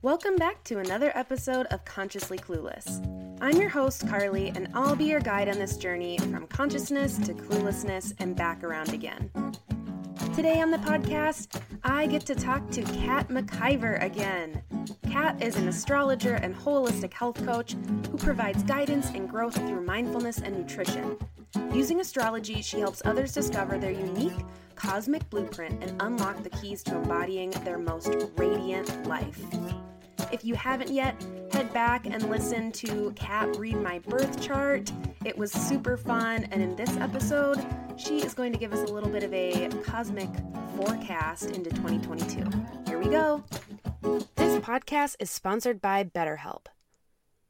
Welcome back to another episode of Consciously Clueless. I'm your host, Carly, and I'll be your guide on this journey from consciousness to cluelessness and back around again. Today on the podcast, I get to talk to Kat McIver again. Kat is an astrologer and holistic health coach who provides guidance and growth through mindfulness and nutrition. Using astrology, she helps others discover their unique cosmic blueprint and unlock the keys to embodying their most radiant life. If you haven't yet, head back and listen to Kat read my birth chart. It was super fun, and in this episode, she is going to give us a little bit of a cosmic forecast into 2022. Here we go. This podcast is sponsored by BetterHelp.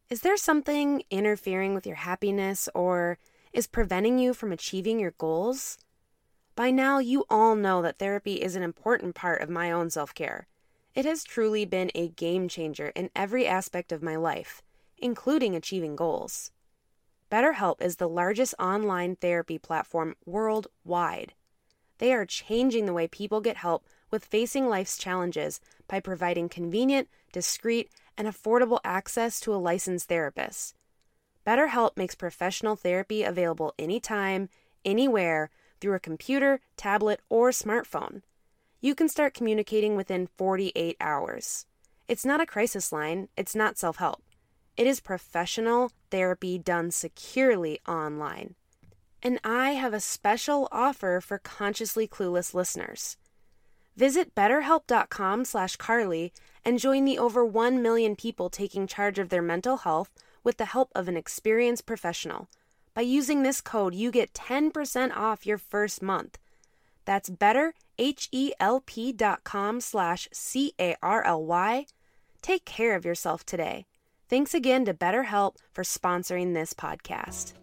Is there something interfering with your happiness or is preventing you from achieving your goals? By now, you all know that therapy is an important part of my own self care. It has truly been a game changer in every aspect of my life, including achieving goals. BetterHelp is the largest online therapy platform worldwide. They are changing the way people get help with facing life's challenges by providing convenient, discreet, and affordable access to a licensed therapist. BetterHelp makes professional therapy available anytime, anywhere, through a computer, tablet, or smartphone you can start communicating within 48 hours. It's not a crisis line, it's not self help. It is professional therapy done securely online. And I have a special offer for consciously clueless listeners. Visit betterhelp.com slash carly and join the over 1 million people taking charge of their mental health with the help of an experienced professional. By using this code, you get 10% off your first month. That's better, H-E-L-P dot com slash C-A-R-L-Y. Take care of yourself today. Thanks again to BetterHelp for sponsoring this podcast.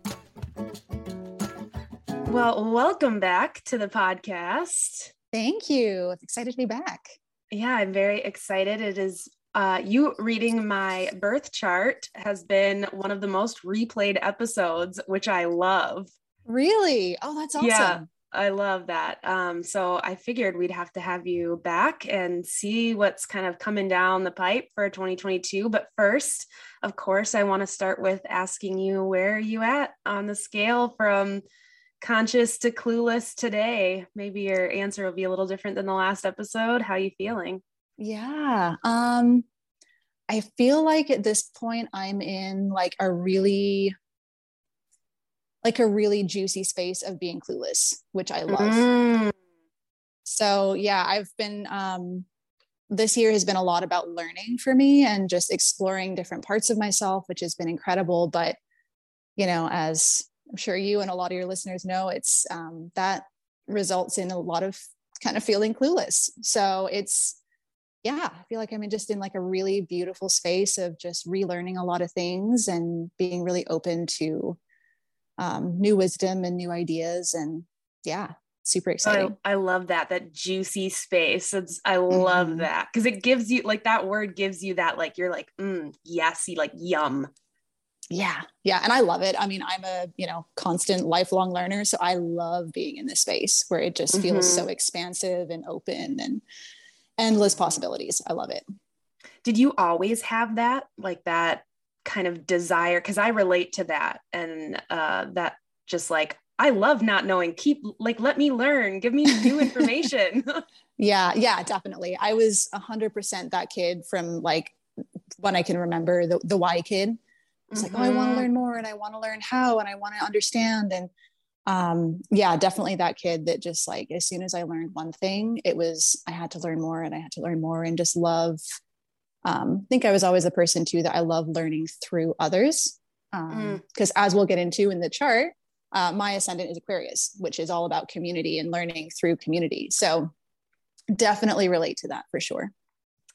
Well, welcome back to the podcast. Thank you. Excited to be back. Yeah, I'm very excited. It is uh, you reading my birth chart has been one of the most replayed episodes, which I love. Really? Oh, that's awesome. Yeah. I love that. Um, so I figured we'd have to have you back and see what's kind of coming down the pipe for 2022. But first, of course, I want to start with asking you where are you at on the scale from conscious to clueless today? Maybe your answer will be a little different than the last episode. How are you feeling? Yeah. Um, I feel like at this point I'm in like a really like a really juicy space of being clueless, which I love. Mm. So yeah, I've been um this year has been a lot about learning for me and just exploring different parts of myself, which has been incredible. But you know, as I'm sure you and a lot of your listeners know, it's um, that results in a lot of kind of feeling clueless. So it's yeah, I feel like I'm just in like a really beautiful space of just relearning a lot of things and being really open to um, new wisdom and new ideas and yeah super exciting. I, I love that that juicy space. It's, i love mm-hmm. that because it gives you like that word gives you that like you're like mm, yesy like yum. Yeah yeah and i love it. I mean i'm a you know constant lifelong learner so i love being in this space where it just feels mm-hmm. so expansive and open and endless possibilities. I love it. Did you always have that like that kind of desire because I relate to that and uh, that just like I love not knowing. Keep like let me learn. Give me new information. yeah, yeah, definitely. I was a hundred percent that kid from like when I can remember the the why kid. It's mm-hmm. like, oh, I want to learn more and I want to learn how and I want to understand. And um, yeah, definitely that kid that just like as soon as I learned one thing, it was I had to learn more and I had to learn more and just love um, I think I was always a person too that I love learning through others. Because um, mm. as we'll get into in the chart, uh, my ascendant is Aquarius, which is all about community and learning through community. So definitely relate to that for sure.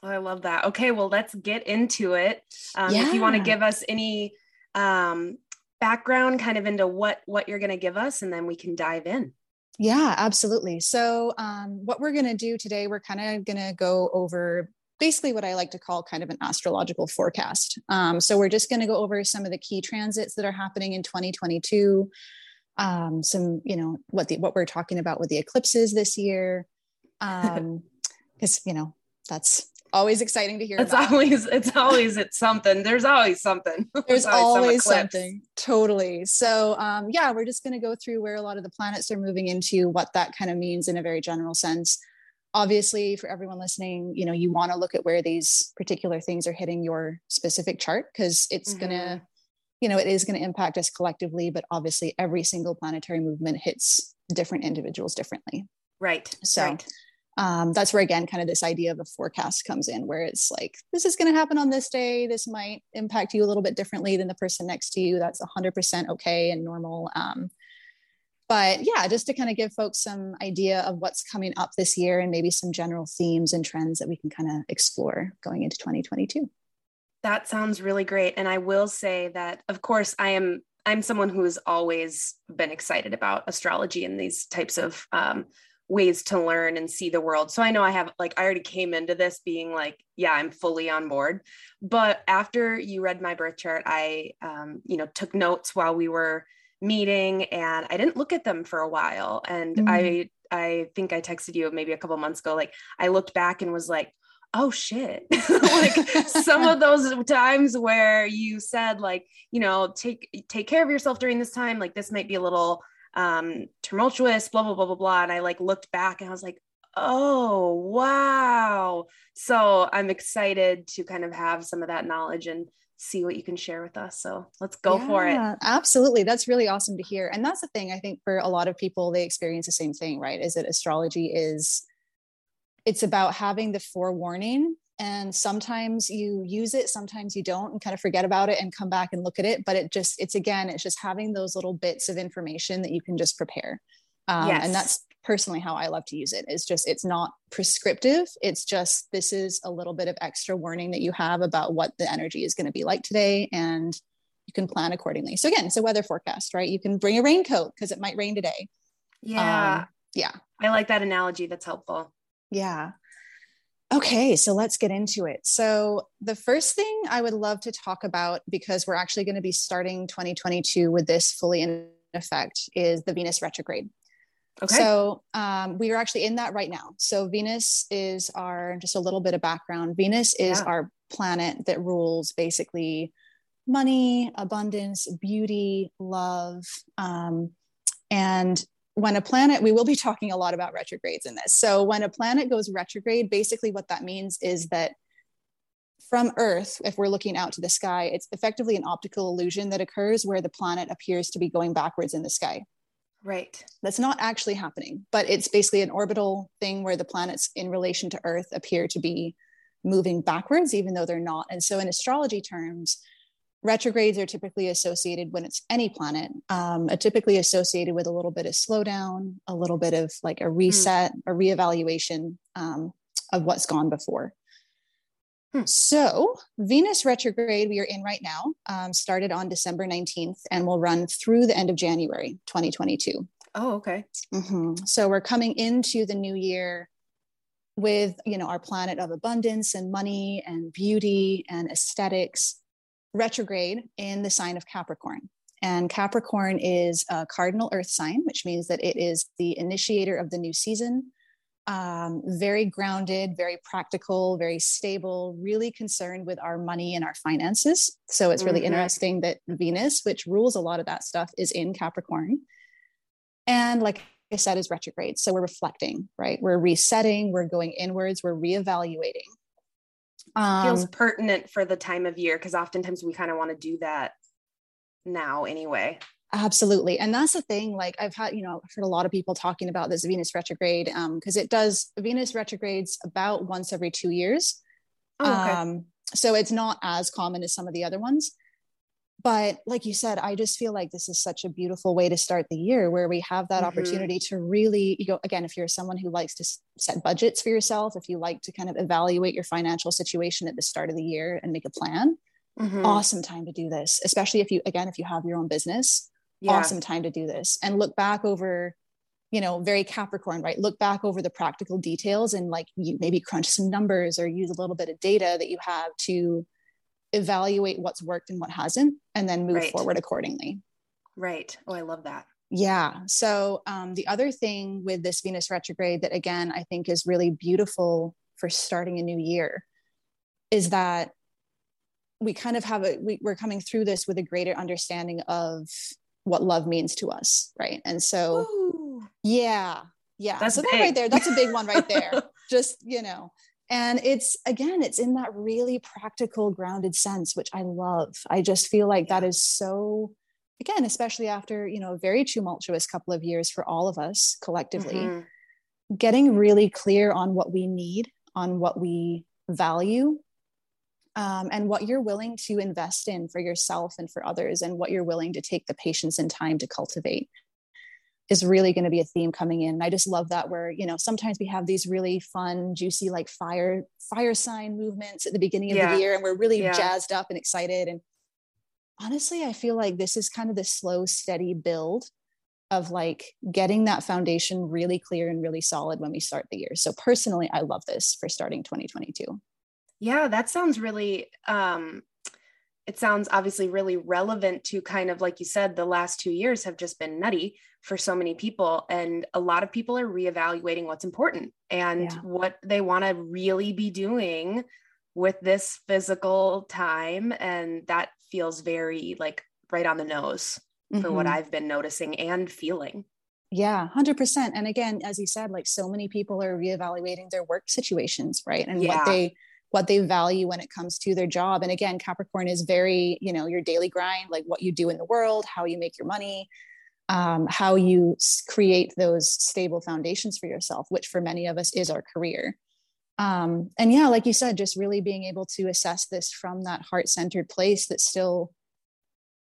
Oh, I love that. Okay, well, let's get into it. Um, yeah. If you want to give us any um, background, kind of into what what you're going to give us, and then we can dive in. Yeah, absolutely. So, um, what we're going to do today, we're kind of going to go over basically what I like to call kind of an astrological forecast. Um, so we're just going to go over some of the key transits that are happening in 2022. Um, some, you know, what the what we're talking about with the eclipses this year, because um, you know that's always exciting to hear. It's about. always it's always it's something. There's always something. There's always, some something. Totally. So um, yeah, we're just going to go through where a lot of the planets are moving into, what that kind of means in a very general sense. Obviously, for everyone listening, you know, you want to look at where these particular things are hitting your specific chart because it's mm-hmm. going to, you know, it is going to impact us collectively. But obviously, every single planetary movement hits different individuals differently. Right. So. Right um, that's where again kind of this idea of a forecast comes in where it's like this is going to happen on this day this might impact you a little bit differently than the person next to you that's 100% okay and normal um, but yeah just to kind of give folks some idea of what's coming up this year and maybe some general themes and trends that we can kind of explore going into 2022 that sounds really great and i will say that of course i am i'm someone who has always been excited about astrology and these types of um, ways to learn and see the world. So I know I have like I already came into this being like, yeah, I'm fully on board. But after you read my birth chart, I um, you know, took notes while we were meeting and I didn't look at them for a while. And mm. I I think I texted you maybe a couple months ago. Like I looked back and was like, oh shit. like some of those times where you said like, you know, take take care of yourself during this time. Like this might be a little um, tumultuous, blah, blah, blah, blah, blah. And I like looked back and I was like, oh, wow. So I'm excited to kind of have some of that knowledge and see what you can share with us. So let's go yeah, for it. Absolutely. That's really awesome to hear. And that's the thing, I think for a lot of people, they experience the same thing, right? Is that astrology is, it's about having the forewarning and sometimes you use it sometimes you don't and kind of forget about it and come back and look at it but it just it's again it's just having those little bits of information that you can just prepare um, yes. and that's personally how i love to use it is just it's not prescriptive. It's just this is a little bit of extra warning that you have about what the energy is going to be like today and you can plan accordingly. So again it's a weather forecast right? You can bring a raincoat because it might rain today. Yeah. Um, yeah. I like that analogy that's helpful. Yeah. Okay, so let's get into it. So, the first thing I would love to talk about, because we're actually going to be starting 2022 with this fully in effect, is the Venus retrograde. Okay. So, um, we are actually in that right now. So, Venus is our, just a little bit of background Venus is yeah. our planet that rules basically money, abundance, beauty, love. Um, and when a planet, we will be talking a lot about retrogrades in this. So when a planet goes retrograde, basically what that means is that from Earth, if we're looking out to the sky, it's effectively an optical illusion that occurs where the planet appears to be going backwards in the sky. Right. That's not actually happening, but it's basically an orbital thing where the planets in relation to Earth appear to be moving backwards, even though they're not. And so, in astrology terms, retrogrades are typically associated when it's any planet um, are typically associated with a little bit of slowdown a little bit of like a hmm. reset mm. a reevaluation um, of what's gone before hmm. so venus retrograde we are in right now um, started on december 19th and will run through the end of january 2022 oh okay mm-hmm. so we're coming into the new year with you know our planet of abundance and money and beauty and aesthetics retrograde in the sign of Capricorn. And Capricorn is a cardinal earth sign, which means that it is the initiator of the new season. Um, very grounded, very practical, very stable, really concerned with our money and our finances. So it's really mm-hmm. interesting that Venus, which rules a lot of that stuff, is in Capricorn. And like I said, is retrograde. So we're reflecting, right? We're resetting, we're going inwards, we're reevaluating um, feels pertinent for the time of year because oftentimes we kind of want to do that now anyway absolutely and that's the thing like i've had you know i've heard a lot of people talking about this venus retrograde um because it does venus retrogrades about once every two years oh, okay. um so it's not as common as some of the other ones but like you said i just feel like this is such a beautiful way to start the year where we have that mm-hmm. opportunity to really you know again if you're someone who likes to set budgets for yourself if you like to kind of evaluate your financial situation at the start of the year and make a plan mm-hmm. awesome time to do this especially if you again if you have your own business yeah. awesome time to do this and look back over you know very capricorn right look back over the practical details and like you maybe crunch some numbers or use a little bit of data that you have to evaluate what's worked and what hasn't, and then move right. forward accordingly. Right. Oh, I love that. Yeah. So um, the other thing with this Venus retrograde that again I think is really beautiful for starting a new year is that we kind of have a we, we're coming through this with a greater understanding of what love means to us right? And so Ooh. yeah yeah. That's so that right there that's a big one right there. Just you know and it's again it's in that really practical grounded sense which i love. I just feel like that is so again especially after you know a very tumultuous couple of years for all of us collectively mm-hmm. getting really clear on what we need on what we value um, and what you're willing to invest in for yourself and for others and what you're willing to take the patience and time to cultivate is really going to be a theme coming in. I just love that where, you know, sometimes we have these really fun, juicy, like fire, fire sign movements at the beginning of yeah. the year, and we're really yeah. jazzed up and excited. And honestly, I feel like this is kind of the slow, steady build of like getting that foundation really clear and really solid when we start the year. So personally, I love this for starting 2022. Yeah, that sounds really um it sounds obviously really relevant to kind of like you said the last 2 years have just been nutty for so many people and a lot of people are reevaluating what's important and yeah. what they want to really be doing with this physical time and that feels very like right on the nose mm-hmm. for what mm-hmm. I've been noticing and feeling. Yeah, 100%. And again, as you said, like so many people are reevaluating their work situations, right? And yeah. what they what they value when it comes to their job. And again, Capricorn is very, you know, your daily grind, like what you do in the world, how you make your money, um, how you create those stable foundations for yourself, which for many of us is our career. Um, and yeah, like you said, just really being able to assess this from that heart centered place that's still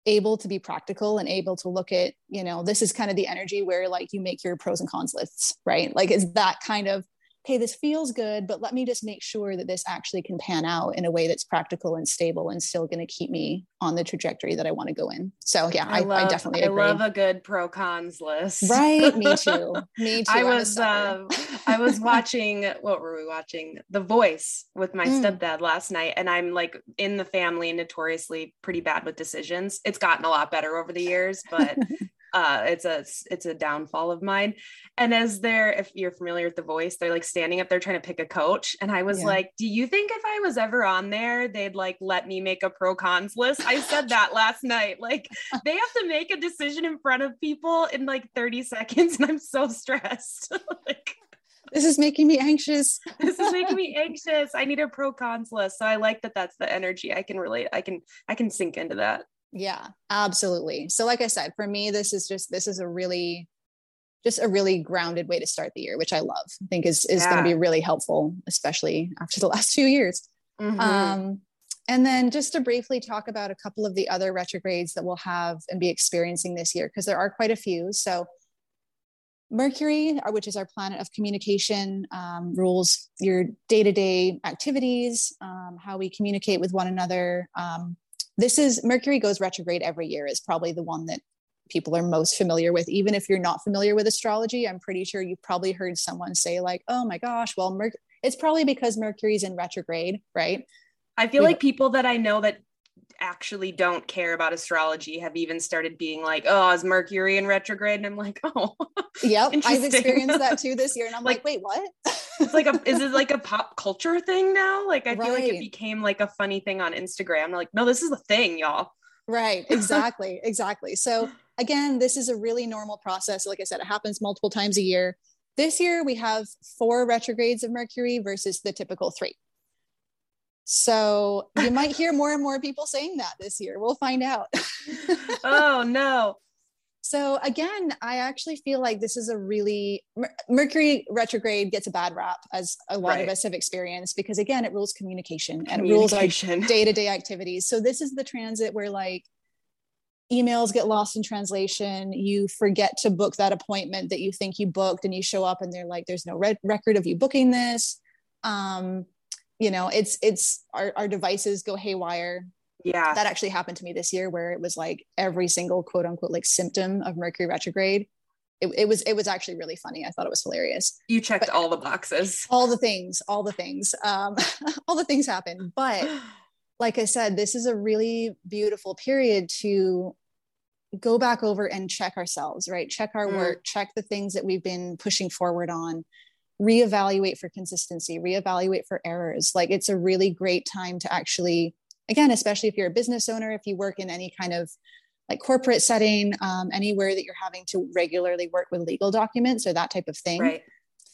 able to be practical and able to look at, you know, this is kind of the energy where like you make your pros and cons lists, right? Like, is that kind of hey, this feels good, but let me just make sure that this actually can pan out in a way that's practical and stable and still going to keep me on the trajectory that I want to go in. So yeah, I, I, love, I definitely agree. I love a good pro cons list. Right. Me too. Me too. I was, um, I was watching, what were we watching? The Voice with my mm. stepdad last night. And I'm like in the family notoriously pretty bad with decisions. It's gotten a lot better over the years, but uh, it's a it's a downfall of mine. And as they're, if you're familiar with the voice, they're like standing up there trying to pick a coach. And I was yeah. like, do you think if I was ever on there, they'd like let me make a pro cons list? I said that last night. Like they have to make a decision in front of people in like 30 seconds, and I'm so stressed. like this is making me anxious. this is making me anxious. I need a pro cons list. So I like that that's the energy I can relate. I can I can sink into that. Yeah, absolutely. So like I said, for me, this is just this is a really just a really grounded way to start the year, which I love. I think is is yeah. going to be really helpful, especially after the last few years. Mm-hmm. Um, and then just to briefly talk about a couple of the other retrogrades that we'll have and be experiencing this year, because there are quite a few. So Mercury, uh, which is our planet of communication, um, rules your day to day activities, um, how we communicate with one another, um, this is Mercury goes retrograde every year is probably the one that people are most familiar with even if you're not familiar with astrology i'm pretty sure you've probably heard someone say like oh my gosh well Mer- it's probably because mercury's in retrograde right i feel we- like people that i know that actually don't care about astrology have even started being like, oh, is Mercury in retrograde? And I'm like, oh, yep, I've experienced that too this year. And I'm like, like wait, what? It's like a, is it like a pop culture thing now? Like, I right. feel like it became like a funny thing on Instagram. Like, no, this is a thing, y'all. Right. Exactly. exactly. So again, this is a really normal process. Like I said, it happens multiple times a year. This year we have four retrogrades of Mercury versus the typical three. So you might hear more and more people saying that this year. We'll find out. oh, no. So again, I actually feel like this is a really Mercury retrograde gets a bad rap as a lot right. of us have experienced because again, it rules communication, communication. and rules day-to-day activities. So this is the transit where like emails get lost in translation, you forget to book that appointment that you think you booked and you show up and they're like there's no re- record of you booking this. Um, you know it's it's our, our devices go haywire yeah. that actually happened to me this year where it was like every single quote unquote like symptom of mercury retrograde it, it was it was actually really funny. I thought it was hilarious. You checked but all the boxes. All the things all the things um all the things happen but like i said this is a really beautiful period to go back over and check ourselves right? Check our mm. work check the things that we've been pushing forward on reevaluate for consistency, reevaluate for errors. Like it's a really great time to actually, again, especially if you're a business owner, if you work in any kind of like corporate setting, um, anywhere that you're having to regularly work with legal documents or that type of thing. Right.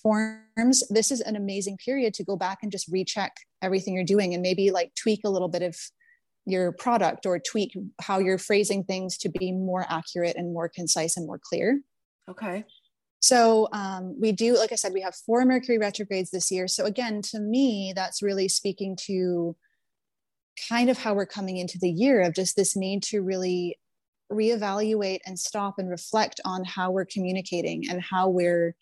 Forms, this is an amazing period to go back and just recheck everything you're doing and maybe like tweak a little bit of your product or tweak how you're phrasing things to be more accurate and more concise and more clear. Okay. So um, we do, like I said, we have four Mercury retrogrades this year. So again, to me, that's really speaking to kind of how we're coming into the year of just this need to really reevaluate and stop and reflect on how we're communicating and how we're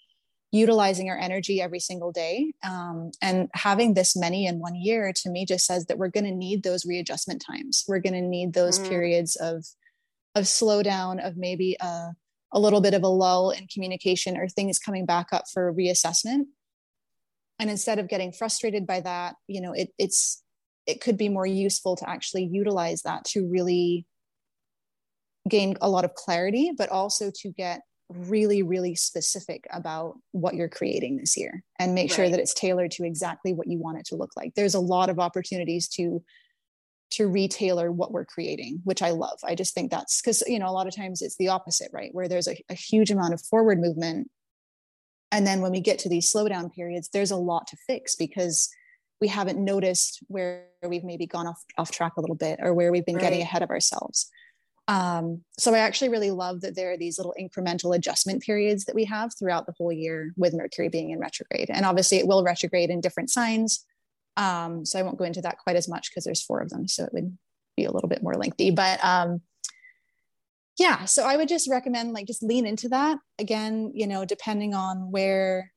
utilizing our energy every single day. Um, and having this many in one year to me just says that we're going to need those readjustment times. We're going to need those mm. periods of of slowdown, of maybe a, a little bit of a lull in communication or things coming back up for reassessment. And instead of getting frustrated by that, you know, it, it's it could be more useful to actually utilize that to really gain a lot of clarity, but also to get really really specific about what you're creating this year and make right. sure that it's tailored to exactly what you want it to look like. There's a lot of opportunities to to retailer what we're creating which i love. I just think that's because you know a lot of times it's the opposite right? Where there's a, a huge amount of forward movement. And then when we get to these slowdown periods there's a lot to fix because we haven't noticed where we've maybe gone off off track a little bit or where we've been right. getting ahead of ourselves um, so I actually really love that there are these little incremental adjustment periods that we have throughout the whole year with Mercury being in retrograde. And obviously it will retrograde in different signs. Um, so I won't go into that quite as much because there's four of them. So it would be a little bit more lengthy. But um, yeah, so I would just recommend like just lean into that. Again, you know, depending on where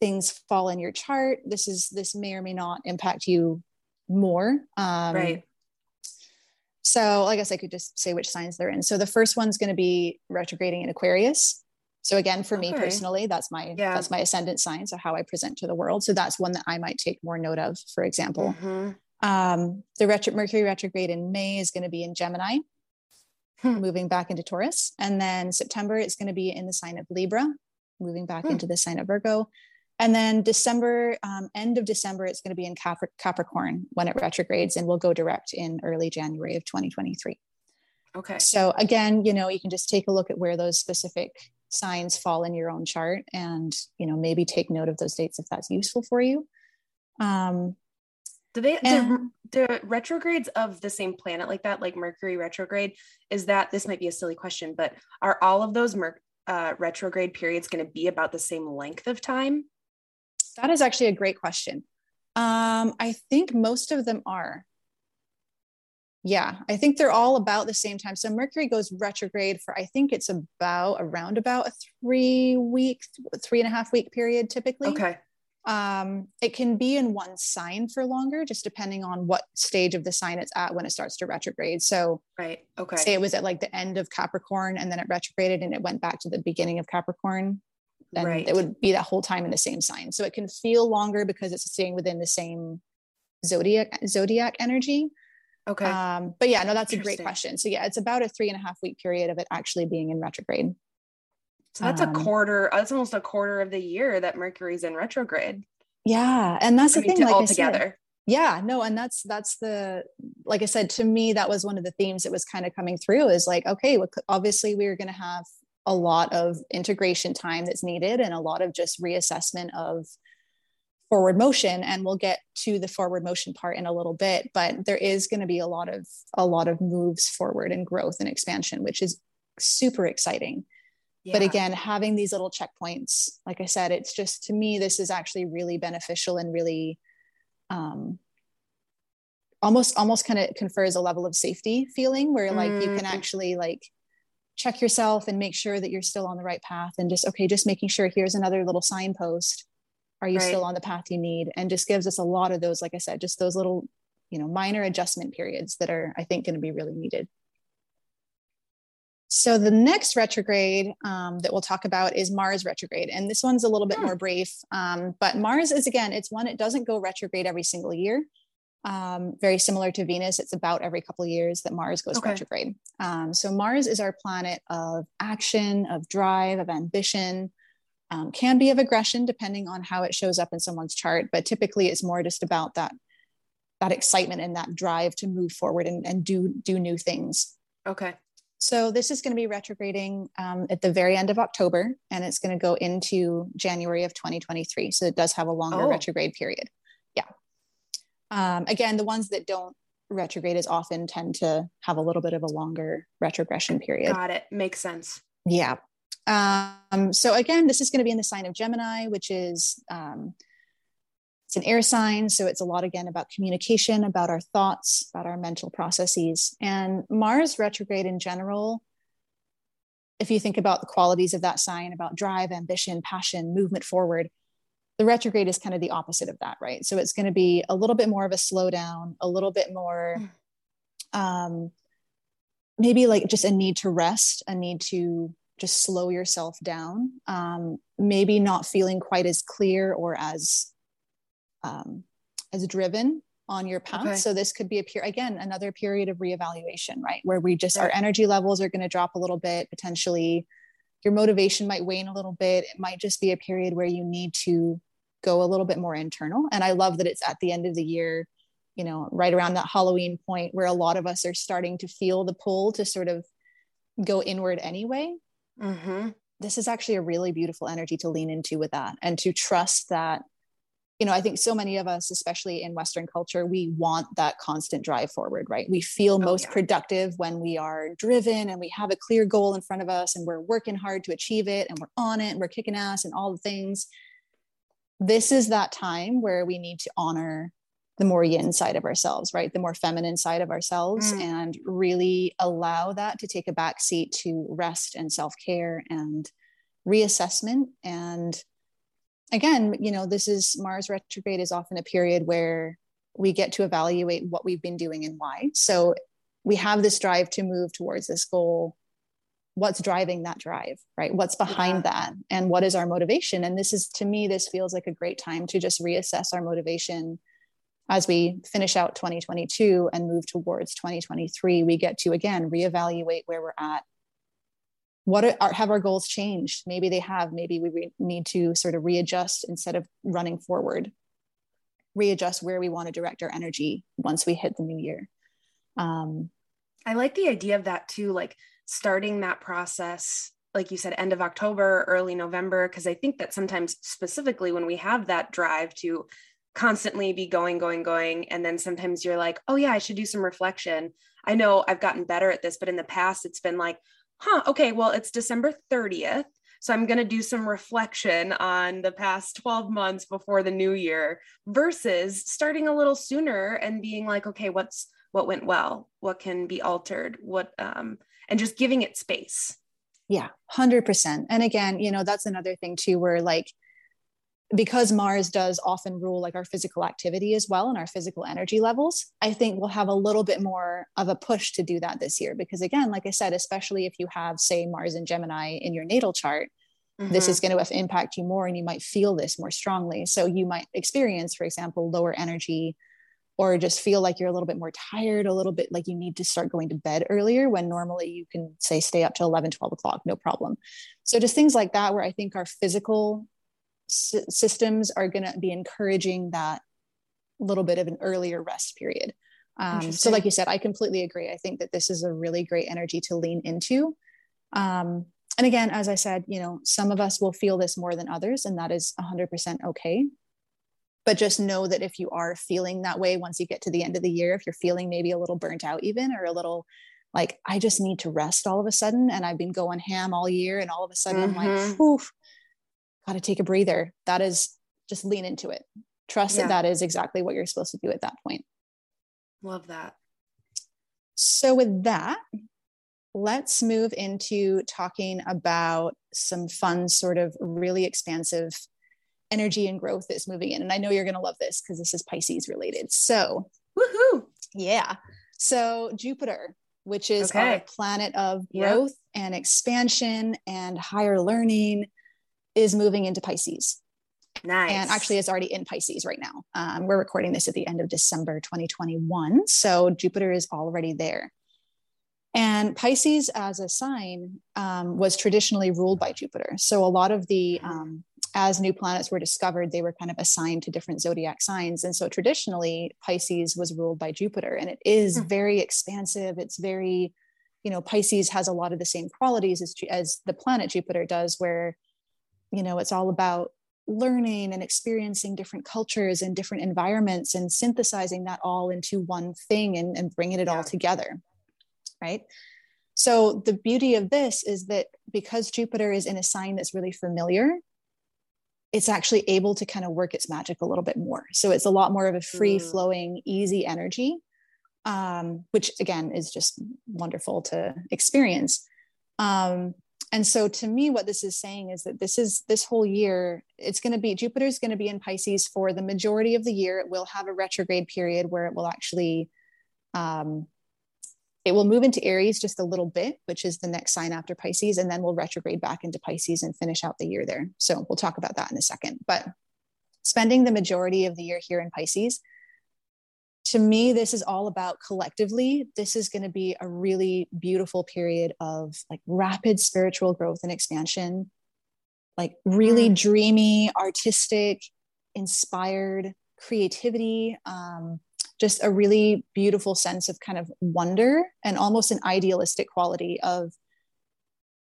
things fall in your chart, this is this may or may not impact you more. Um, right so, I guess I could just say which signs they're in. So, the first one's going to be retrograding in Aquarius. So, again, for okay. me personally, that's my yeah. that's my ascendant sign. So, how I present to the world. So, that's one that I might take more note of. For example, mm-hmm. um, the retro- Mercury retrograde in May is going to be in Gemini, hmm. moving back into Taurus, and then September it's going to be in the sign of Libra, moving back hmm. into the sign of Virgo. And then December, um, end of December, it's going to be in Capri- Capricorn when it retrogrades and will go direct in early January of 2023. Okay. So again, you know, you can just take a look at where those specific signs fall in your own chart and, you know, maybe take note of those dates if that's useful for you. Um, do they and, the, the retrogrades of the same planet like that, like Mercury retrograde, is that this might be a silly question, but are all of those Mer- uh, retrograde periods going to be about the same length of time? That is actually a great question. Um, I think most of them are. Yeah, I think they're all about the same time. So Mercury goes retrograde for I think it's about around about a three week, three and a half week period typically. Okay. Um, it can be in one sign for longer, just depending on what stage of the sign it's at when it starts to retrograde. So, right. Okay. Say it was at like the end of Capricorn and then it retrograded and it went back to the beginning of Capricorn then right. it would be that whole time in the same sign. So it can feel longer because it's staying within the same zodiac zodiac energy. Okay. Um, but yeah, no, that's a great question. So yeah, it's about a three and a half week period of it actually being in retrograde. So that's um, a quarter. That's almost a quarter of the year that Mercury's in retrograde. Yeah, and that's I the mean, thing. Like all together. yeah, no, and that's that's the like I said to me that was one of the themes that was kind of coming through is like okay, well, obviously we are going to have a lot of integration time that's needed and a lot of just reassessment of forward motion and we'll get to the forward motion part in a little bit but there is going to be a lot of a lot of moves forward and growth and expansion which is super exciting yeah. but again having these little checkpoints like i said it's just to me this is actually really beneficial and really um almost almost kind of confers a level of safety feeling where like mm. you can mm. actually like check yourself and make sure that you're still on the right path and just okay just making sure here's another little signpost are you right. still on the path you need and just gives us a lot of those like i said just those little you know minor adjustment periods that are i think going to be really needed so the next retrograde um, that we'll talk about is mars retrograde and this one's a little bit hmm. more brief um, but mars is again it's one it doesn't go retrograde every single year um, very similar to Venus. It's about every couple of years that Mars goes okay. retrograde. Um, so Mars is our planet of action, of drive, of ambition, um, can be of aggression depending on how it shows up in someone's chart but typically it's more just about that that excitement and that drive to move forward and, and do do new things okay so this is going to be retrograding um, at the very end of october and it's going to go into january of 2023 so it does have a longer oh. retrograde period yeah um, again the ones that don't retrograde as often tend to have a little bit of a longer retrogression period got it makes sense yeah um, so again, this is going to be in the sign of Gemini, which is um, it's an air sign. So it's a lot again about communication, about our thoughts, about our mental processes. And Mars retrograde in general, if you think about the qualities of that sign, about drive, ambition, passion, movement forward, the retrograde is kind of the opposite of that, right? So it's going to be a little bit more of a slowdown, a little bit more, hmm. um, maybe like just a need to rest, a need to just slow yourself down um, maybe not feeling quite as clear or as um, as driven on your path okay. so this could be a period again another period of reevaluation right where we just right. our energy levels are going to drop a little bit potentially your motivation might wane a little bit it might just be a period where you need to go a little bit more internal and i love that it's at the end of the year you know right around that halloween point where a lot of us are starting to feel the pull to sort of go inward anyway mm-hmm. this is actually a really beautiful energy to lean into with that and to trust that you know i think so many of us especially in western culture we want that constant drive forward right we feel oh, most yeah. productive when we are driven and we have a clear goal in front of us and we're working hard to achieve it and we're on it and we're kicking ass and all the things this is that time where we need to honor the more yin side of ourselves, right? The more feminine side of ourselves, mm. and really allow that to take a back seat to rest and self care and reassessment. And again, you know, this is Mars retrograde is often a period where we get to evaluate what we've been doing and why. So we have this drive to move towards this goal. What's driving that drive, right? What's behind yeah. that? And what is our motivation? And this is, to me, this feels like a great time to just reassess our motivation as we finish out 2022 and move towards 2023, we get to again reevaluate where we're at. What are, have our goals changed? Maybe they have. Maybe we re- need to sort of readjust instead of running forward, readjust where we want to direct our energy once we hit the new year. Um, I like the idea of that too, like starting that process like you said, end of October, early November, because I think that sometimes, specifically when we have that drive to constantly be going, going, going. And then sometimes you're like, oh, yeah, I should do some reflection. I know I've gotten better at this, but in the past, it's been like, huh, okay, well, it's December 30th. So I'm going to do some reflection on the past 12 months before the new year versus starting a little sooner and being like, okay, what's what went well? What can be altered? What um and just giving it space. Yeah, 100%. And again, you know, that's another thing too where like because Mars does often rule like our physical activity as well and our physical energy levels, I think we'll have a little bit more of a push to do that this year. Because again, like I said, especially if you have, say, Mars and Gemini in your natal chart, mm-hmm. this is going to impact you more and you might feel this more strongly. So you might experience, for example, lower energy or just feel like you're a little bit more tired, a little bit like you need to start going to bed earlier when normally you can say stay up till 11, 12 o'clock, no problem. So just things like that, where I think our physical s- systems are going to be encouraging that little bit of an earlier rest period. Um, so, like you said, I completely agree. I think that this is a really great energy to lean into. Um, and again, as I said, you know, some of us will feel this more than others, and that is 100% okay. But just know that if you are feeling that way once you get to the end of the year, if you're feeling maybe a little burnt out, even or a little like, I just need to rest all of a sudden, and I've been going ham all year, and all of a sudden mm-hmm. I'm like, mm-hmm. oof, got to take a breather. That is just lean into it. Trust yeah. that that is exactly what you're supposed to do at that point. Love that. So, with that, let's move into talking about some fun, sort of really expansive energy and growth that's moving in. And I know you're going to love this because this is Pisces related. So, woohoo! Yeah. So, Jupiter, which is okay. our planet of growth yep. and expansion and higher learning is moving into Pisces. Nice. And actually, it's already in Pisces right now. Um, we're recording this at the end of December 2021. So Jupiter is already there. And Pisces as a sign um, was traditionally ruled by Jupiter. So a lot of the, mm-hmm. um, as new planets were discovered, they were kind of assigned to different zodiac signs. And so traditionally, Pisces was ruled by Jupiter. And it is mm-hmm. very expansive. It's very, you know, Pisces has a lot of the same qualities as, as the planet Jupiter does, where, you know, it's all about learning and experiencing different cultures and different environments and synthesizing that all into one thing and, and bringing it yeah. all together right? So the beauty of this is that because Jupiter is in a sign that's really familiar, it's actually able to kind of work its magic a little bit more. So it's a lot more of a free flowing, easy energy, um, which again is just wonderful to experience. Um, and so to me, what this is saying is that this is this whole year, it's going to be Jupiter is going to be in Pisces for the majority of the year. It will have a retrograde period where it will actually um, it will move into Aries just a little bit, which is the next sign after Pisces, and then we'll retrograde back into Pisces and finish out the year there. So we'll talk about that in a second. But spending the majority of the year here in Pisces, to me, this is all about collectively. This is going to be a really beautiful period of like rapid spiritual growth and expansion, like really mm. dreamy, artistic, inspired creativity. Um, just a really beautiful sense of kind of wonder and almost an idealistic quality of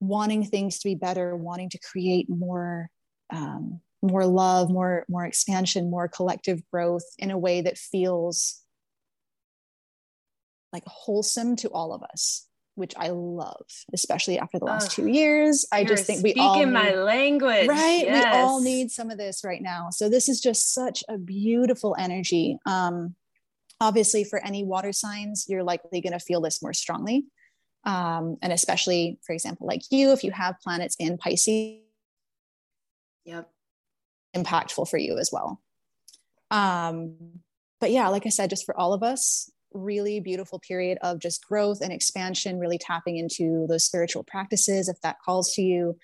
wanting things to be better, wanting to create more um, more love, more more expansion, more collective growth in a way that feels like wholesome to all of us, which I love, especially after the last two years. I just think we all speaking my language, right? Yes. We all need some of this right now. So this is just such a beautiful energy. Um, Obviously, for any water signs, you're likely going to feel this more strongly. Um, and especially, for example, like you, if you have planets in Pisces, yep, impactful for you as well. Um, but yeah, like I said, just for all of us, really beautiful period of just growth and expansion, really tapping into those spiritual practices if that calls to you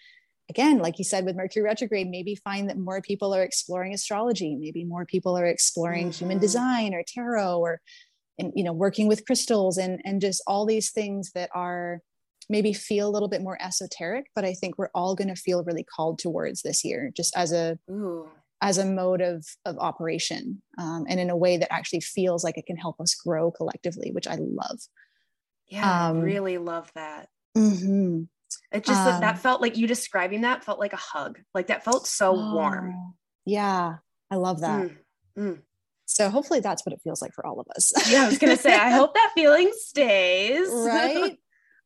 again, like you said with Mercury retrograde, maybe find that more people are exploring astrology, maybe more people are exploring mm-hmm. human design or tarot or and you know working with crystals and and just all these things that are maybe feel a little bit more esoteric but i think we're all going to feel really called towards this year just as a Ooh. as a mode of of operation um, and in a way that actually feels like it can help us grow collectively which i love yeah um, i really love that mm-hmm. It just um, that felt like you describing that felt like a hug. Like that felt so oh, warm. Yeah, I love that. Mm, mm. So hopefully that's what it feels like for all of us. yeah, I was gonna say I hope that feeling stays. right.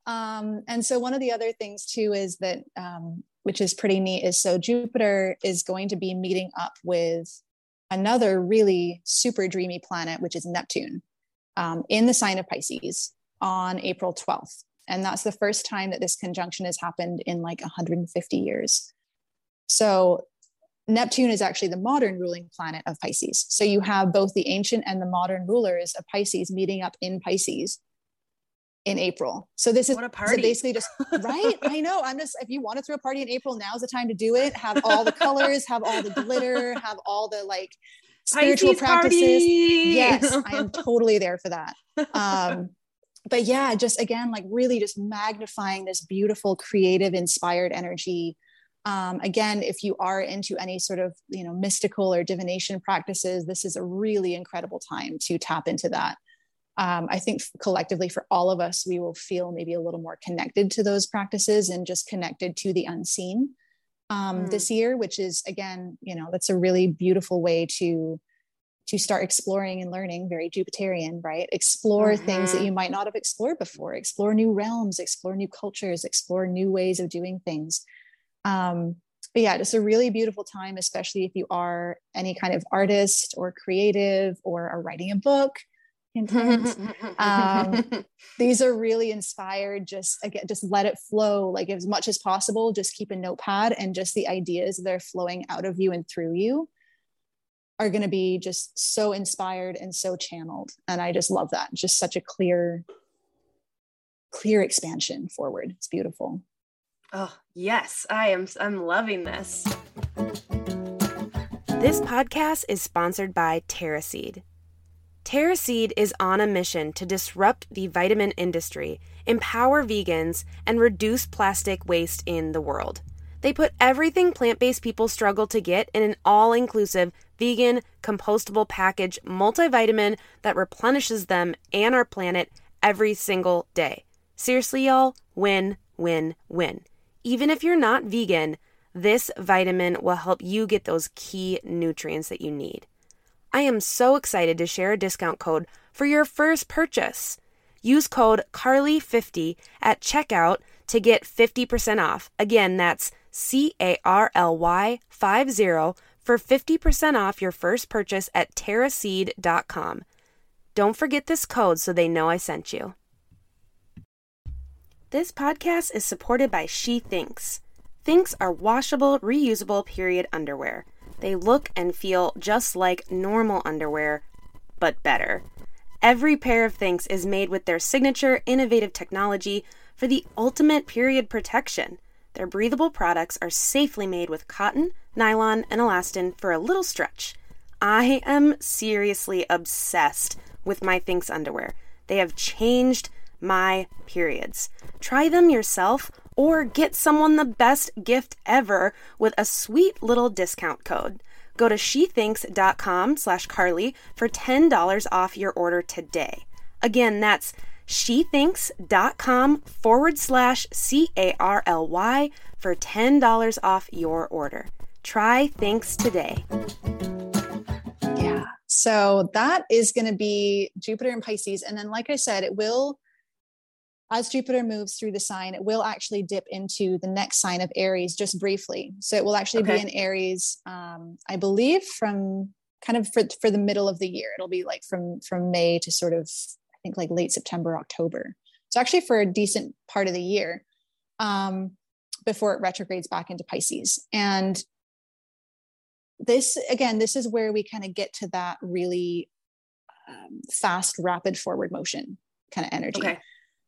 Um, and so one of the other things too is that um, which is pretty neat is so Jupiter is going to be meeting up with another really super dreamy planet, which is Neptune, um, in the sign of Pisces on April 12th. And that's the first time that this conjunction has happened in like 150 years. So Neptune is actually the modern ruling planet of Pisces. So you have both the ancient and the modern rulers of Pisces meeting up in Pisces in April. So this is what a party. So basically just right. I know. I'm just if you want to throw a party in April, now's the time to do it. Have all the colors, have all the glitter, have all the like spiritual Pisces practices. Party. Yes, I am totally there for that. Um, but yeah, just again, like really just magnifying this beautiful, creative, inspired energy. Um, again, if you are into any sort of you know mystical or divination practices, this is a really incredible time to tap into that. Um, I think collectively for all of us, we will feel maybe a little more connected to those practices and just connected to the unseen um, mm. this year, which is again, you know, that's a really beautiful way to to start exploring and learning very jupiterian right explore mm-hmm. things that mm-hmm. you might not have explored before explore new realms explore new cultures explore new ways of doing things um, but yeah it's a really beautiful time especially if you are any kind of artist or creative or are writing a book um, these are really inspired just again just let it flow like as much as possible just keep a notepad and just the ideas that are flowing out of you and through you are going to be just so inspired and so channeled. And i just love that. Just such a clear clear expansion forward. It's beautiful. Oh yes. I am i'm loving this. This podcast is sponsored by terraseed TerraSeed is on a mission to disrupt the vitamin industry, empower vegans, and reduce plastic waste in the world. They put everything plant based people struggle to get in an all inclusive, vegan, compostable package multivitamin that replenishes them and our planet every single day. Seriously, y'all, win, win, win. Even if you're not vegan, this vitamin will help you get those key nutrients that you need. I am so excited to share a discount code for your first purchase. Use code CARLY50 at checkout to get 50% off. Again, that's C A R L Y 50 for 50% off your first purchase at terraseed.com. Don't forget this code so they know I sent you. This podcast is supported by She Thinx. Thinx are washable, reusable period underwear. They look and feel just like normal underwear, but better. Every pair of Thinx is made with their signature innovative technology for the ultimate period protection. Their breathable products are safely made with cotton, nylon, and elastin for a little stretch. I am seriously obsessed with my Thinx underwear. They have changed my periods. Try them yourself or get someone the best gift ever with a sweet little discount code. Go to shethinx.com slash Carly for $10 off your order today. Again, that's shethinx.com forward slash C A R L Y for $10 off your order. Try Thinx today. Yeah. So that is going to be Jupiter and Pisces. And then, like I said, it will as Jupiter moves through the sign, it will actually dip into the next sign of Aries just briefly. So it will actually okay. be in Aries, um, I believe, from kind of for, for the middle of the year. It'll be like from from May to sort of I think like late September, October. So actually for a decent part of the year um, before it retrogrades back into Pisces. And this again, this is where we kind of get to that really um, fast, rapid forward motion kind of energy. Okay.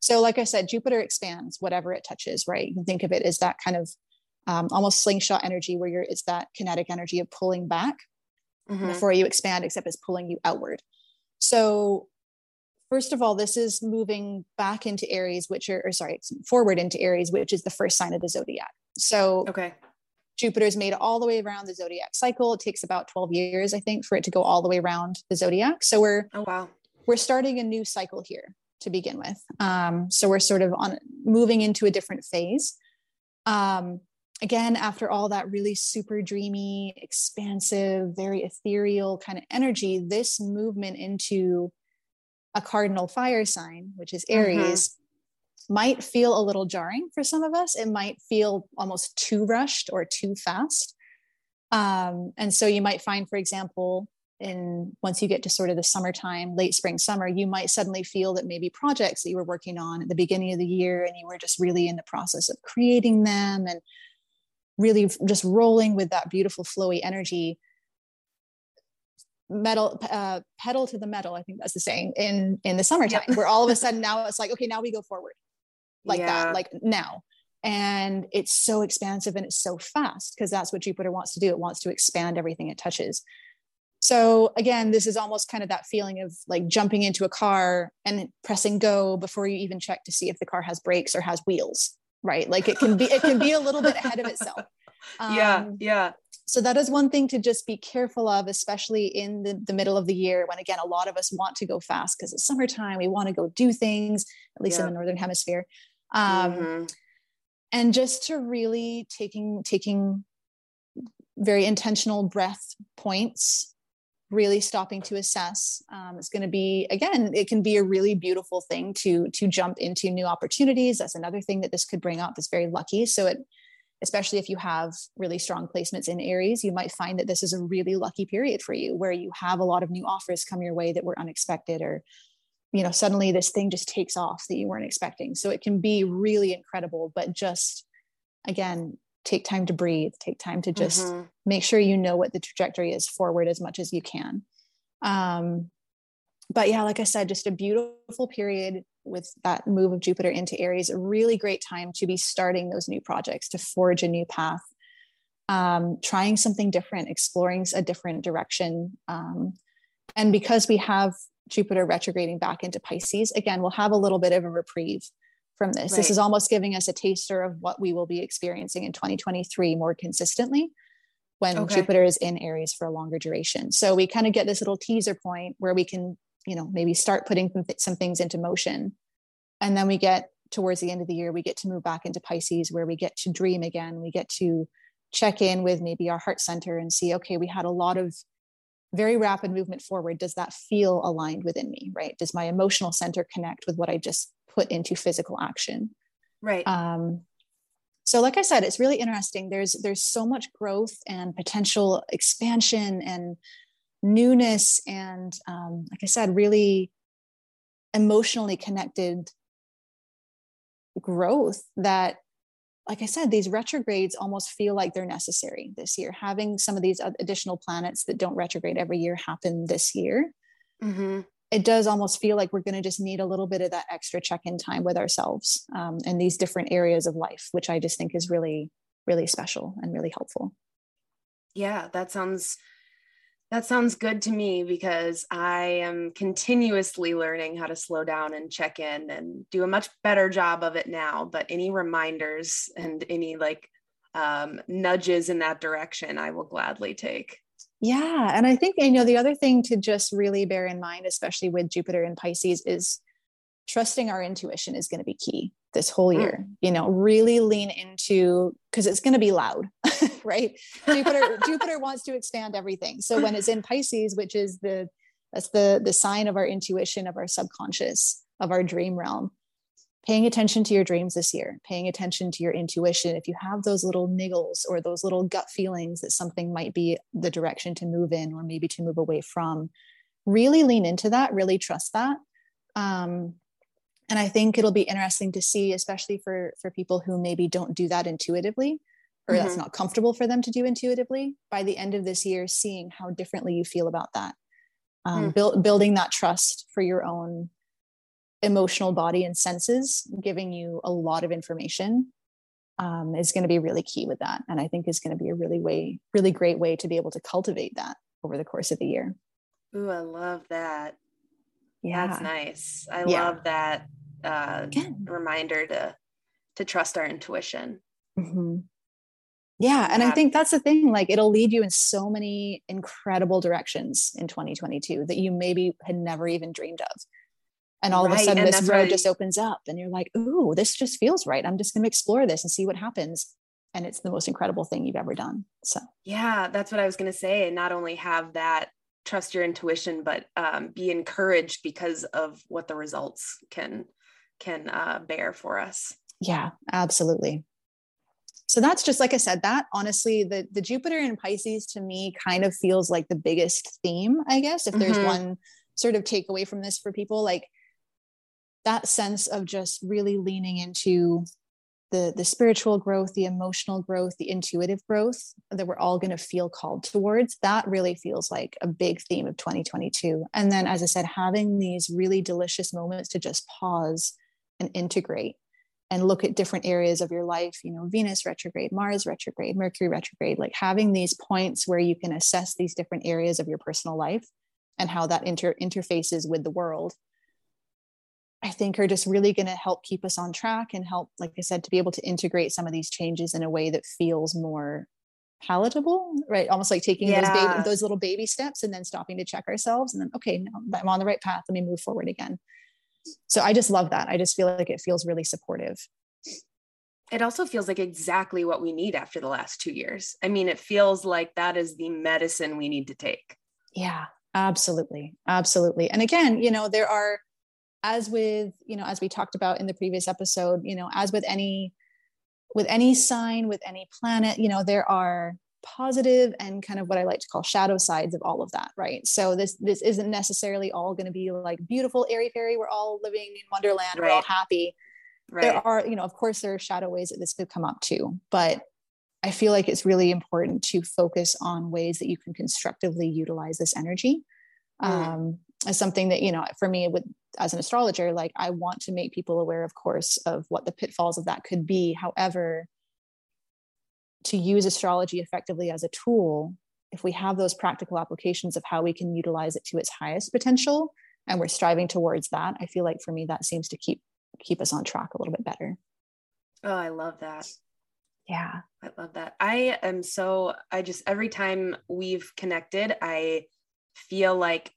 So, like I said, Jupiter expands whatever it touches, right? You can think of it as that kind of um, almost slingshot energy where you're, it's that kinetic energy of pulling back mm-hmm. before you expand, except it's pulling you outward. So, first of all, this is moving back into Aries, which are, or sorry, forward into Aries, which is the first sign of the zodiac. So, okay. Jupiter's made all the way around the zodiac cycle. It takes about 12 years, I think, for it to go all the way around the zodiac. So we're oh wow. We're starting a new cycle here to begin with. Um, so we're sort of on moving into a different phase. Um, again, after all that really super dreamy, expansive, very ethereal kind of energy, this movement into a cardinal fire sign, which is mm-hmm. Aries. Might feel a little jarring for some of us. It might feel almost too rushed or too fast. Um, and so you might find, for example, in once you get to sort of the summertime, late spring, summer, you might suddenly feel that maybe projects that you were working on at the beginning of the year and you were just really in the process of creating them and really just rolling with that beautiful flowy energy metal uh, pedal to the metal i think that's the saying in in the summertime yep. where all of a sudden now it's like okay now we go forward like yeah. that like now and it's so expansive and it's so fast because that's what jupiter wants to do it wants to expand everything it touches so again, this is almost kind of that feeling of like jumping into a car and pressing go before you even check to see if the car has brakes or has wheels, right? Like it can be it can be a little bit ahead of itself. Um, yeah, yeah. So that is one thing to just be careful of, especially in the, the middle of the year when again a lot of us want to go fast because it's summertime. We want to go do things, at least yeah. in the northern hemisphere. Um, mm-hmm. And just to really taking taking very intentional breath points really stopping to assess um, it's going to be again it can be a really beautiful thing to to jump into new opportunities. That's another thing that this could bring up. Is very lucky. So it especially if you have really strong placements in aries you might find that this is a really lucky period for you where you have a lot of new offers come your way that were unexpected or you know suddenly this thing just takes off that you weren't expecting. So it can be really incredible but just again take time to breathe take time to just mm-hmm. make sure you know what the trajectory is forward as much as you can. Um, but yeah like i said just a beautiful period with that move of jupiter into aries a really great time to be starting those new projects to forge a new path. Um, trying something different exploring a different direction um, and because we have Jupiter retrograding back into Pisces, again, we'll have a little bit of a reprieve from this. Right. This is almost giving us a taster of what we will be experiencing in 2023 more consistently when okay. Jupiter is in Aries for a longer duration. So we kind of get this little teaser point where we can, you know, maybe start putting some things into motion. And then we get towards the end of the year, we get to move back into Pisces where we get to dream again. We get to check in with maybe our heart center and see, okay, we had a lot of very rapid movement forward. Does that feel aligned within me? Right? Does my emotional center connect with what I just put into physical action? Right. Um, so like i said it's really interesting there's there's so much growth and potential expansion and newness and um, like i said really emotionally connected growth that like i said these retrogrades almost feel like they're necessary this year. Having some of these additional planets that don't retrograde every year happen this year mm-hmm. it does almost feel like we're going to just need a little bit of that extra check-in time with ourselves um, in these different areas of life which i just think is really really special and really helpful. Yeah that sounds that sounds good to me because i am continuously learning how to slow down and check in and do a much better job of it now but any reminders and any like um, nudges in that direction i will gladly take yeah. And I think, you know, the other thing to just really bear in mind, especially with Jupiter and Pisces, is trusting our intuition is going to be key this whole mm. year. Mm. You know, really lean into because it's going to be loud, right? Jupiter, Jupiter wants to expand everything. So when it's in Pisces, which is the that's the the sign of our intuition, of our subconscious, of our dream realm, paying attention to your dreams this year, paying attention to your intuition. If you have those little niggles or those little gut feelings that something might be the direction to move in or maybe to move away from, really lean into that, really trust that. Um, and I think it'll be interesting to see, especially for for people who maybe don't do that intuitively, or mm-hmm. that's not comfortable for them to do intuitively. By the end of this year, seeing how differently you feel about that, um, mm. build, building that trust for your own emotional body and senses giving you a lot of information um, is going to be really key with that and i think is going to be a really way really great way to be able to cultivate that over the course of the year Ooh, i love that yeah that's nice i yeah. love that uh, reminder to to trust our intuition mm-hmm. Yeah and i think that's the thing like it'll lead you in so many incredible directions in 2022 that you maybe had never even dreamed of. And all right. of a sudden and this road just opens up and you're like ooh this just feels right. I'm just going to explore this and see what happens. And it's the most incredible thing you've ever done so. Yeah that's what i was going to say And not only have that trust your intuition but um, be encouraged because of what the results can can uh, bear for us. Yeah absolutely so that's just like i said that honestly the the jupiter in pisces to me kind of feels like the biggest theme i guess if there's mm-hmm. one sort of takeaway from this for people like that sense of just really leaning into the the spiritual growth the emotional growth the intuitive growth that we're all going to feel called towards that really feels like a big theme of 2022 and then as i said having these really delicious moments to just pause and integrate and look at different areas of your life you know venus retrograde mars retrograde mercury retrograde like having these points where you can assess these different areas of your personal life and how that inter- interfaces with the world I think are just really going to help keep us on track and help, like I said, to be able to integrate some of these changes in a way that feels more palatable, right? Almost like taking yeah. those baby, those little baby steps and then stopping to check ourselves and then, okay, now I'm on the right path. Let me move forward again. So I just love that. I just feel like it feels really supportive. It also feels like exactly what we need after the last two years. I mean, it feels like that is the medicine we need to take. Yeah, absolutely. Absolutely. And again, you know, there are, as with you know as we talked about in the previous episode you know as with any with any sign with any planet you know there are positive and kind of what i like to call shadow sides of all of that right so this this isn't necessarily all going to be like beautiful airy fairy we're all living in wonderland right. we're all happy right. there are you know of course there are shadow ways that this could come up too but i feel like it's really important to focus on ways that you can constructively utilize this energy mm. um, as something that you know for me with as an astrologer like i want to make people aware of course of what the pitfalls of that could be however to use astrology effectively as a tool if we have those practical applications of how we can utilize it to its highest potential and we're striving towards that i feel like for me that seems to keep keep us on track a little bit better. Oh i love that. Yeah. I love that. I am so i just every time we've connected i feel like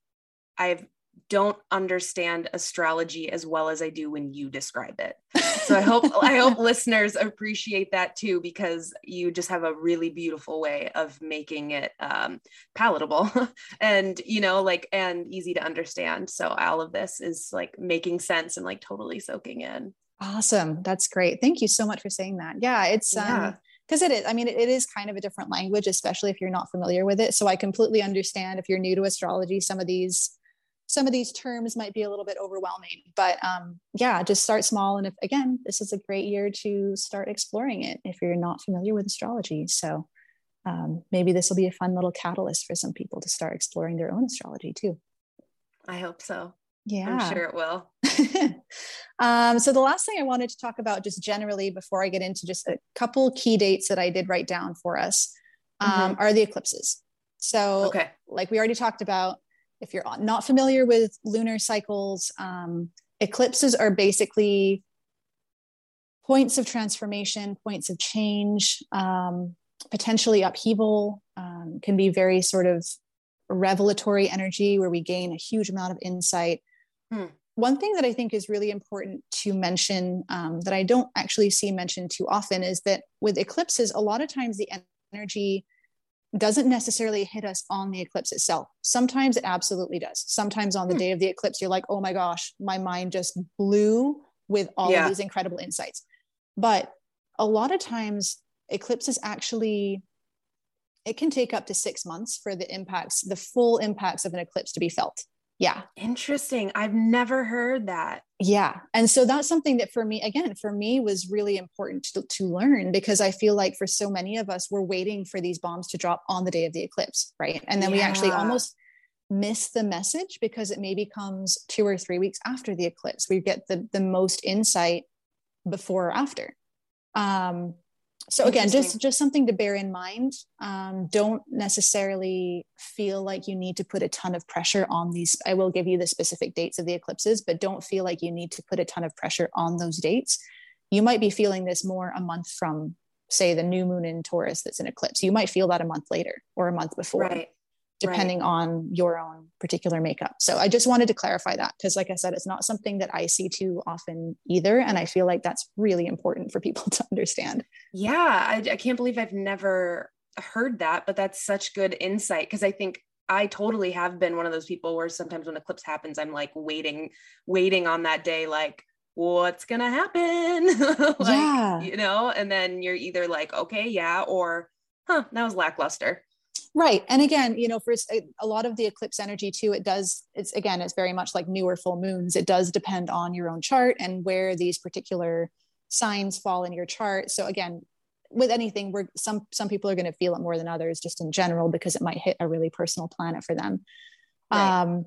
i don't understand astrology as well as i do when you describe it. So i hope i hope listeners appreciate that too because you just have a really beautiful way of making it um, palatable and you know like and easy to understand. So all of this is like making sense and like totally soaking in. Awesome. That's great. Thank you so much for saying that. Yeah it's yeah. um because it is i mean it, it is kind of a different language especially if you're not familiar with it. So i completely understand if you're new to astrology some of these some of these terms might be a little bit overwhelming but um, yeah just start small. And if again this is a great year to start exploring it if you're not familiar with astrology. So um, maybe this will be a fun little catalyst for some people to start exploring their own astrology too. I hope so. Yeah. i'm sure it will. Um, so the last thing i wanted to talk about just generally before i get into just a couple key dates that i did write down for us um, mm-hmm. are the eclipses. So okay. like we already talked about if you're not familiar with lunar cycles, um, eclipses are basically points of transformation, points of change, um, potentially upheaval, um, can be very sort of revelatory energy where we gain a huge amount of insight. Hmm. One thing that I think is really important to mention um, that I don't actually see mentioned too often is that with eclipses, a lot of times the energy doesn't necessarily hit us on the eclipse itself. Sometimes it absolutely does. Sometimes on the hmm. day of the eclipse, you're like, oh my gosh, my mind just blew with all yeah. of these incredible insights. But a lot of times, eclipses actually, it can take up to six months for the impacts, the full impacts of an eclipse to be felt. Yeah. Interesting. I've never heard that. Yeah. And so that's something that for me, again, for me was really important to, to learn because I feel like for so many of us, we're waiting for these bombs to drop on the day of the eclipse. Right. And then yeah. we actually almost miss the message because it maybe comes two or three weeks after the eclipse. We get the, the most insight before or after. Um, so again just just something to bear in mind um, don't necessarily feel like you need to put a ton of pressure on these i will give you the specific dates of the eclipses but don't feel like you need to put a ton of pressure on those dates you might be feeling this more a month from say the new moon in taurus that's an eclipse you might feel that a month later or a month before right depending right. on your own particular makeup. So I just wanted to clarify that because, like I said, it's not something that I see too often either. And I feel like that's really important for people to understand. Yeah, I, I can't believe I've never heard that, but that's such good insight because I think I totally have been one of those people where sometimes when eclipse happens, I'm like waiting, waiting on that day, like, what's gonna happen? like, yeah. You know, and then you're either like, okay, yeah, or huh, that was lackluster right and again you know for a lot of the eclipse energy too it does it's again it's very much like newer full moons it does depend on your own chart and where these particular signs fall in your chart so again with anything we're some some people are going to feel it more than others just in general because it might hit a really personal planet for them right. um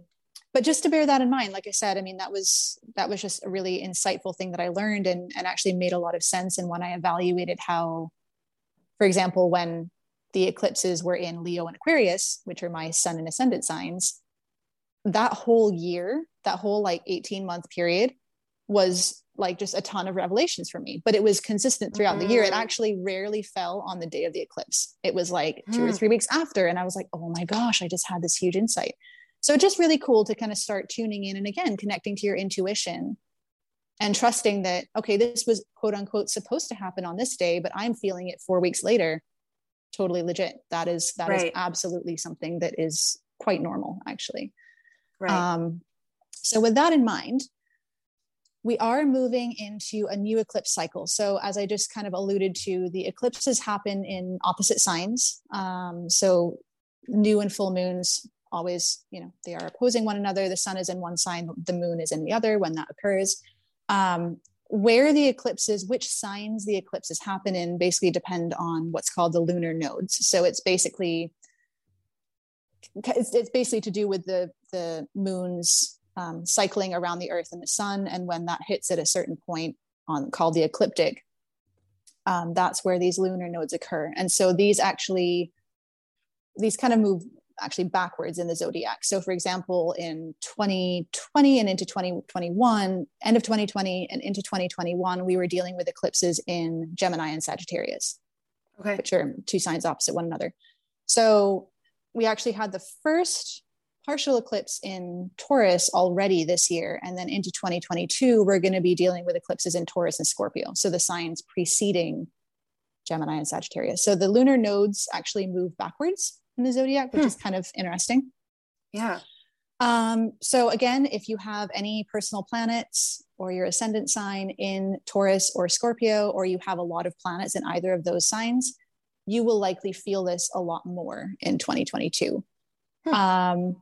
but just to bear that in mind like i said i mean that was that was just a really insightful thing that i learned and and actually made a lot of sense and when i evaluated how for example when the eclipses were in Leo and Aquarius, which are my sun and ascendant signs, that whole year, that whole like 18 month period was like just a ton of revelations for me, but it was consistent throughout mm-hmm. the year. It mm-hmm. actually rarely fell on the day of the eclipse. It was like two mm. or three weeks after. And I was like, oh my gosh, I just had this huge insight. So just really cool to kind of start tuning in and again, connecting to your intuition and trusting that, okay, this was quote unquote supposed to happen on this day, but I'm feeling it four weeks later totally legit. That is that right. is absolutely something that is quite normal, actually. Right. Um, so with that in mind, we are moving into a new eclipse cycle. So, as I just kind of alluded to, the eclipses happen in opposite signs. Um, so, new and full moons always, you know, they are opposing one another. The sun is in one sign, the moon is in the other when that occurs. Um, where the eclipses, which signs the eclipses happen in, basically depend on what's called the lunar nodes. So it's basically it's, it's basically to do with the the moon's um, cycling around the Earth and the Sun, and when that hits at a certain point on called the ecliptic, um, that's where these lunar nodes occur. And so these actually these kind of move actually backwards in the zodiac. So, for example, in 2020 and into 2021, end of 2020 and into 2021, we were dealing with eclipses in Gemini and Sagittarius, okay. which are two signs opposite one another. So, we actually had the first partial eclipse in Taurus already this year. And then into 2022, we're going to be dealing with eclipses in Taurus and Scorpio. So, the signs preceding Gemini and Sagittarius. So, the lunar nodes actually move backwards in the zodiac, which hmm. is kind of interesting. Yeah. Um, so again, if you have any personal planets or your ascendant sign in Taurus or Scorpio, or you have a lot of planets in either of those signs, you will likely feel this a lot more in 2022. Hmm. Um,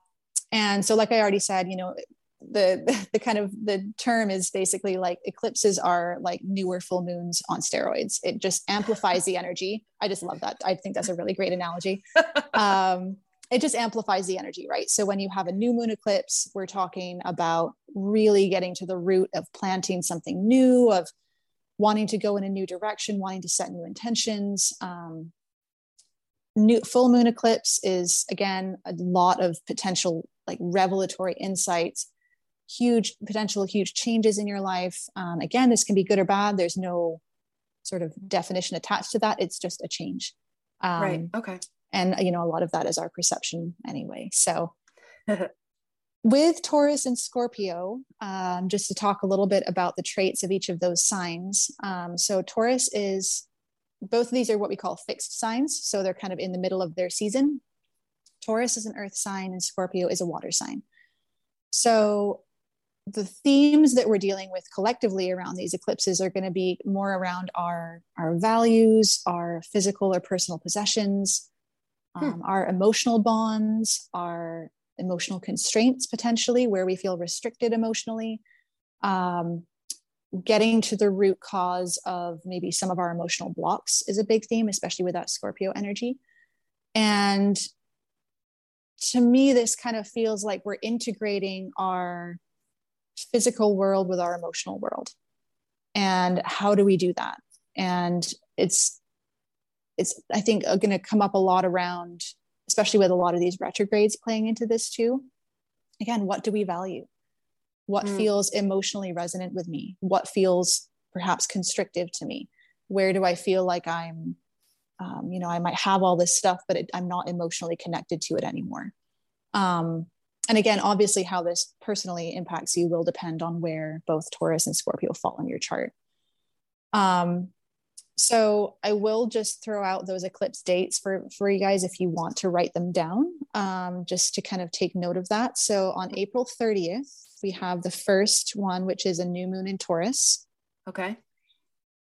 and so, like I already said, you know, the the kind of the term is basically like eclipses are like newer full moons on steroids. It just amplifies the energy. I just love that. I think that's a really great analogy. Um, it just amplifies the energy right? So when you have a new moon eclipse we're talking about really getting to the root of planting something new of wanting to go in a new direction wanting to set new intentions. Um, new full moon eclipse is again a lot of potential like revelatory insights huge potential huge changes in your life. Um, again this can be good or bad. There's no sort of definition attached to that. It's just a change. Um, right. Okay. and you know a lot of that is our perception anyway. So with taurus and scorpio um, just to talk a little bit about the traits of each of those signs. Um, so taurus is both of these are what we call fixed signs. So they're kind of in the middle of their season taurus is an earth sign and scorpio is a water sign so the themes that we're dealing with collectively around these eclipses are going to be more around our our values our physical or personal possessions hmm. um, our emotional bonds our emotional constraints potentially where we feel restricted emotionally um, getting to the root cause of maybe some of our emotional blocks is a big theme especially with that scorpio energy and to me this kind of feels like we're integrating our physical world with our emotional world. And how do we do that? And it's it's i think uh, going to come up a lot around especially with a lot of these retrogrades playing into this too. Again what do we value? What mm. feels emotionally resonant with me? What feels perhaps constrictive to me? Where do i feel like i'm um, you know i might have all this stuff but it, i'm not emotionally connected to it anymore um, and again, obviously, how this personally impacts you will depend on where both Taurus and Scorpio fall on your chart. Um, so I will just throw out those eclipse dates for, for you guys if you want to write them down, um, just to kind of take note of that. So on April 30th, we have the first one, which is a new moon in Taurus. Okay.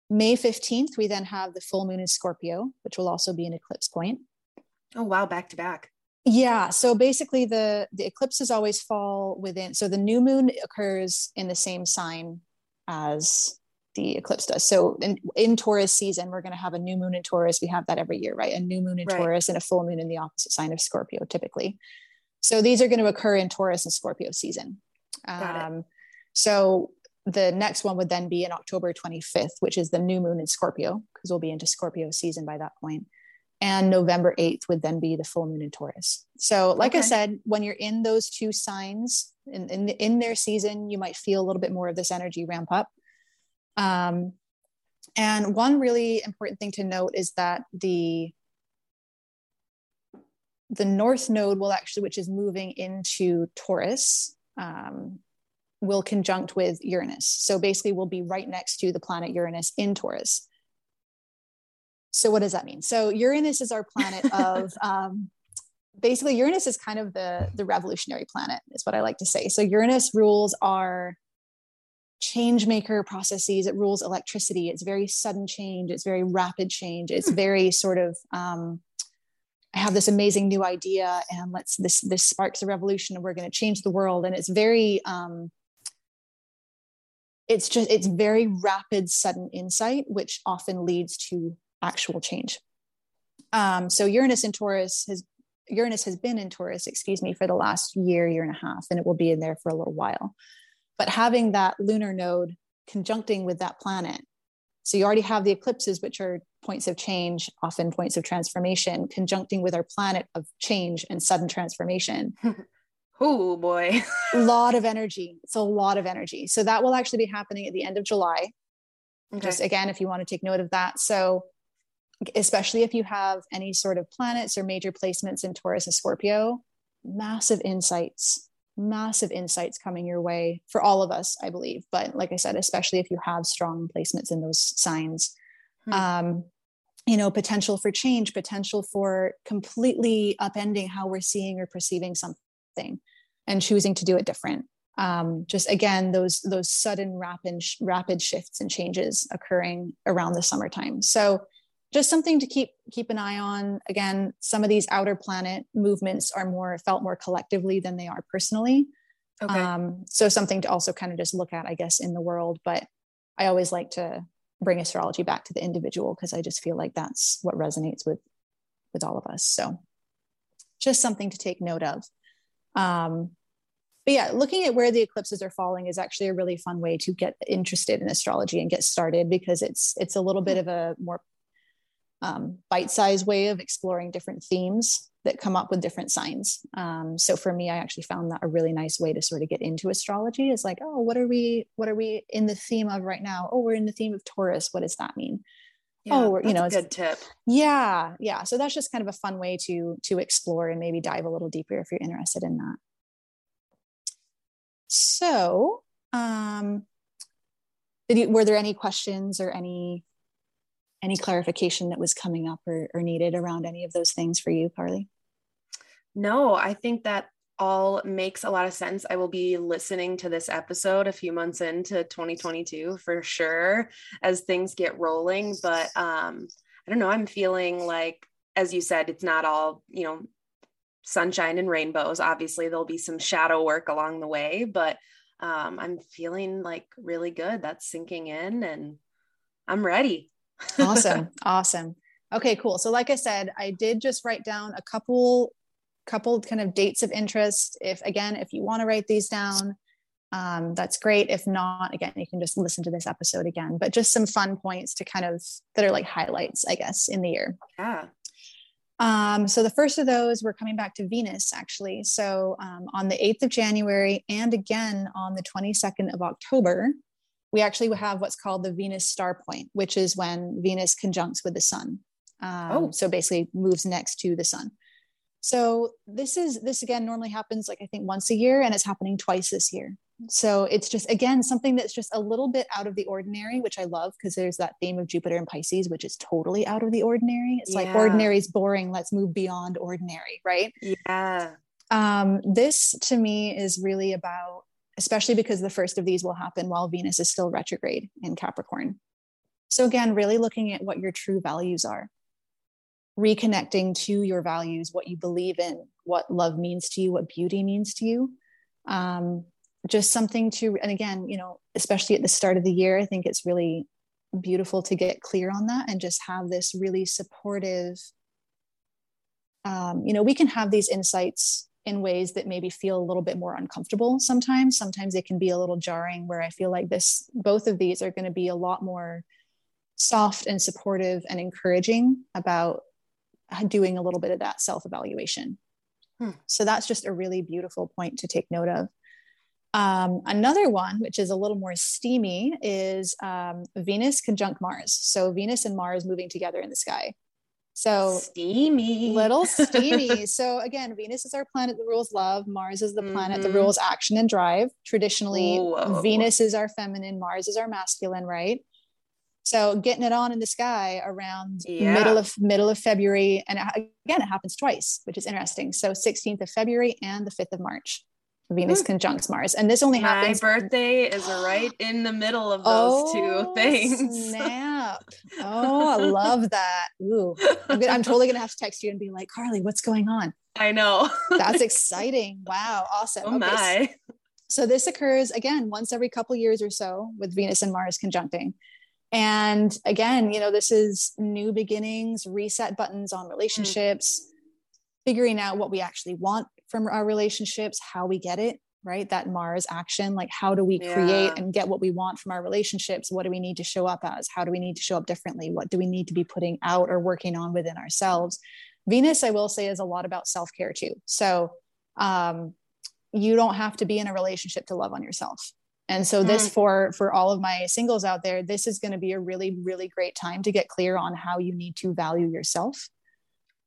May 15th, we then have the full moon in Scorpio, which will also be an eclipse point. Oh, wow, back to back. Yeah. So basically, the the eclipses always fall within. So the new moon occurs in the same sign as the eclipse does. So in, in Taurus season, we're going to have a new moon in Taurus. We have that every year, right? A new moon in right. Taurus and a full moon in the opposite sign of Scorpio, typically. So these are going to occur in Taurus and Scorpio season. Got um, it. So the next one would then be in October 25th, which is the new moon in Scorpio, because we'll be into Scorpio season by that point. and November 8th would then be the full moon in Taurus. So, like okay. I said, when you're in those two signs in, in, in, their season, you might feel a little bit more of this energy ramp up. Um, and one really important thing to note is that the the north node will actually, which is moving into Taurus, um, will conjunct with Uranus. So basically, we'll be right next to the planet Uranus in Taurus. So what does that mean? So Uranus is our planet of um, basically Uranus is kind of the the revolutionary planet is what I like to say. So Uranus rules our change maker processes. It rules electricity. It's very sudden change. It's very rapid change. It's hmm. very sort of um, I have this amazing new idea and let's this this sparks a revolution and we're going to change the world. And it's very um, it's just it's very rapid sudden insight which often leads to actual change. Um, so Uranus in Taurus has Uranus has been in Taurus, excuse me, for the last year, year and a half, and it will be in there for a little while. But having that lunar node conjuncting with that planet, so you already have the eclipses, which are points of change, often points of transformation, conjuncting with our planet of change and sudden transformation. oh boy. a lot of energy. It's a lot of energy. So that will actually be happening at the end of July. Okay. Just again, if you want to take note of that. So, especially if you have any sort of planets or major placements in Taurus and Scorpio, massive insights, massive insights coming your way for all of us, I believe. But like I said, especially if you have strong placements in those signs, hmm. um, you know, potential for change, potential for completely upending how we're seeing or perceiving something and choosing to do it different. Um, just again those those sudden rapid rapid shifts and changes occurring around the summertime. So just something to keep keep an eye on. Again some of these outer planet movements are more felt more collectively than they are personally. Okay. um, so something to also kind of just look at i guess in the world but i always like to bring astrology back to the individual because i just feel like that's what resonates with with all of us. So just something to take note of um, but yeah, looking at where the eclipses are falling is actually a really fun way to get interested in astrology and get started because it's it's a little bit of a more um, bite-sized way of exploring different themes that come up with different signs. Um, so for me, I actually found that a really nice way to sort of get into astrology. Is like, oh, what are we what are we in the theme of right now? Oh, we're in the theme of Taurus. What does that mean? Yeah, oh, you know, a good tip. Yeah, yeah. So that's just kind of a fun way to to explore and maybe dive a little deeper if you're interested in that. So, um, did you, were there any questions or any any clarification that was coming up or, or needed around any of those things for you, Carly? No, I think that all makes a lot of sense. I will be listening to this episode a few months into 2022 for sure as things get rolling. But um, I don't know, I'm feeling like, as you said, it's not all, you know, sunshine and rainbows. Obviously, there'll be some shadow work along the way, but um, I'm feeling like really good. That's sinking in and I'm ready. awesome. Awesome. Okay, cool. So like I said, I did just write down a couple couple kind of dates of interest. If again, if you want to write these down, um, that's great. If not, again, you can just listen to this episode again. But just some fun points to kind of that are like highlights, I guess, in the year. Yeah. Um, so the first of those, we're coming back to Venus actually. So um, on the 8th of January and again on the 22nd of October, we actually have what's called the Venus star point, which is when Venus conjuncts with the sun. Um, oh. So basically moves next to the sun. So this is this again normally happens like I think once a year, and it's happening twice this year. So it's just again something that's just a little bit out of the ordinary which i love because there's that theme of jupiter and pisces which is totally out of the ordinary. It's yeah. like ordinary is boring. Let's move beyond ordinary right? Yeah. Um, this to me is really about especially because the first of these will happen while venus is still retrograde in capricorn. So again really looking at what your true values are reconnecting to your values what you believe in what love means to you what beauty means to you. Um, just something to and again you know especially at the start of the year i think it's really beautiful to get clear on that and just have this really supportive um, you know we can have these insights in ways that maybe feel a little bit more uncomfortable sometimes. Sometimes it can be a little jarring where i feel like this both of these are going to be a lot more soft and supportive and encouraging about doing a little bit of that self evaluation hmm. so that's just a really beautiful point to take note of um, another one, which is a little more steamy, is um, Venus conjunct Mars. So Venus and Mars moving together in the sky. So steamy, little steamy. so again, Venus is our planet that rules love. Mars is the planet mm-hmm. that rules action and drive. Traditionally, Whoa. Venus is our feminine, Mars is our masculine, right? So getting it on in the sky around yeah. middle of middle of February, and again, it happens twice, which is interesting. So 16th of February and the 5th of March. Venus mm. conjuncts Mars. And this only happens. My birthday is right in the middle of those oh, two things. Snap. Oh, I love that. Ooh. I'm, gonna, I'm totally going to have to text you and be like, Carly, what's going on? I know. That's exciting. Wow. Awesome. Oh, okay, my. So, so this occurs again once every couple years or so with Venus and Mars conjuncting. And again, you know, this is new beginnings, reset buttons on mm. relationships, mm. figuring out what we actually want from our relationships, how we get it, right? That Mars action. Like, how do we create and get what we want from our relationships? What do we need to show up as? How do we need to show up differently? What do we need to be putting out or working on within ourselves? Venus, I will say, is a lot about self care too. So, um, you don't have to be in a relationship to love on yourself. And so this mm. for for all of my singles out there, this is going to be a really really great time to get clear on how you need to value yourself.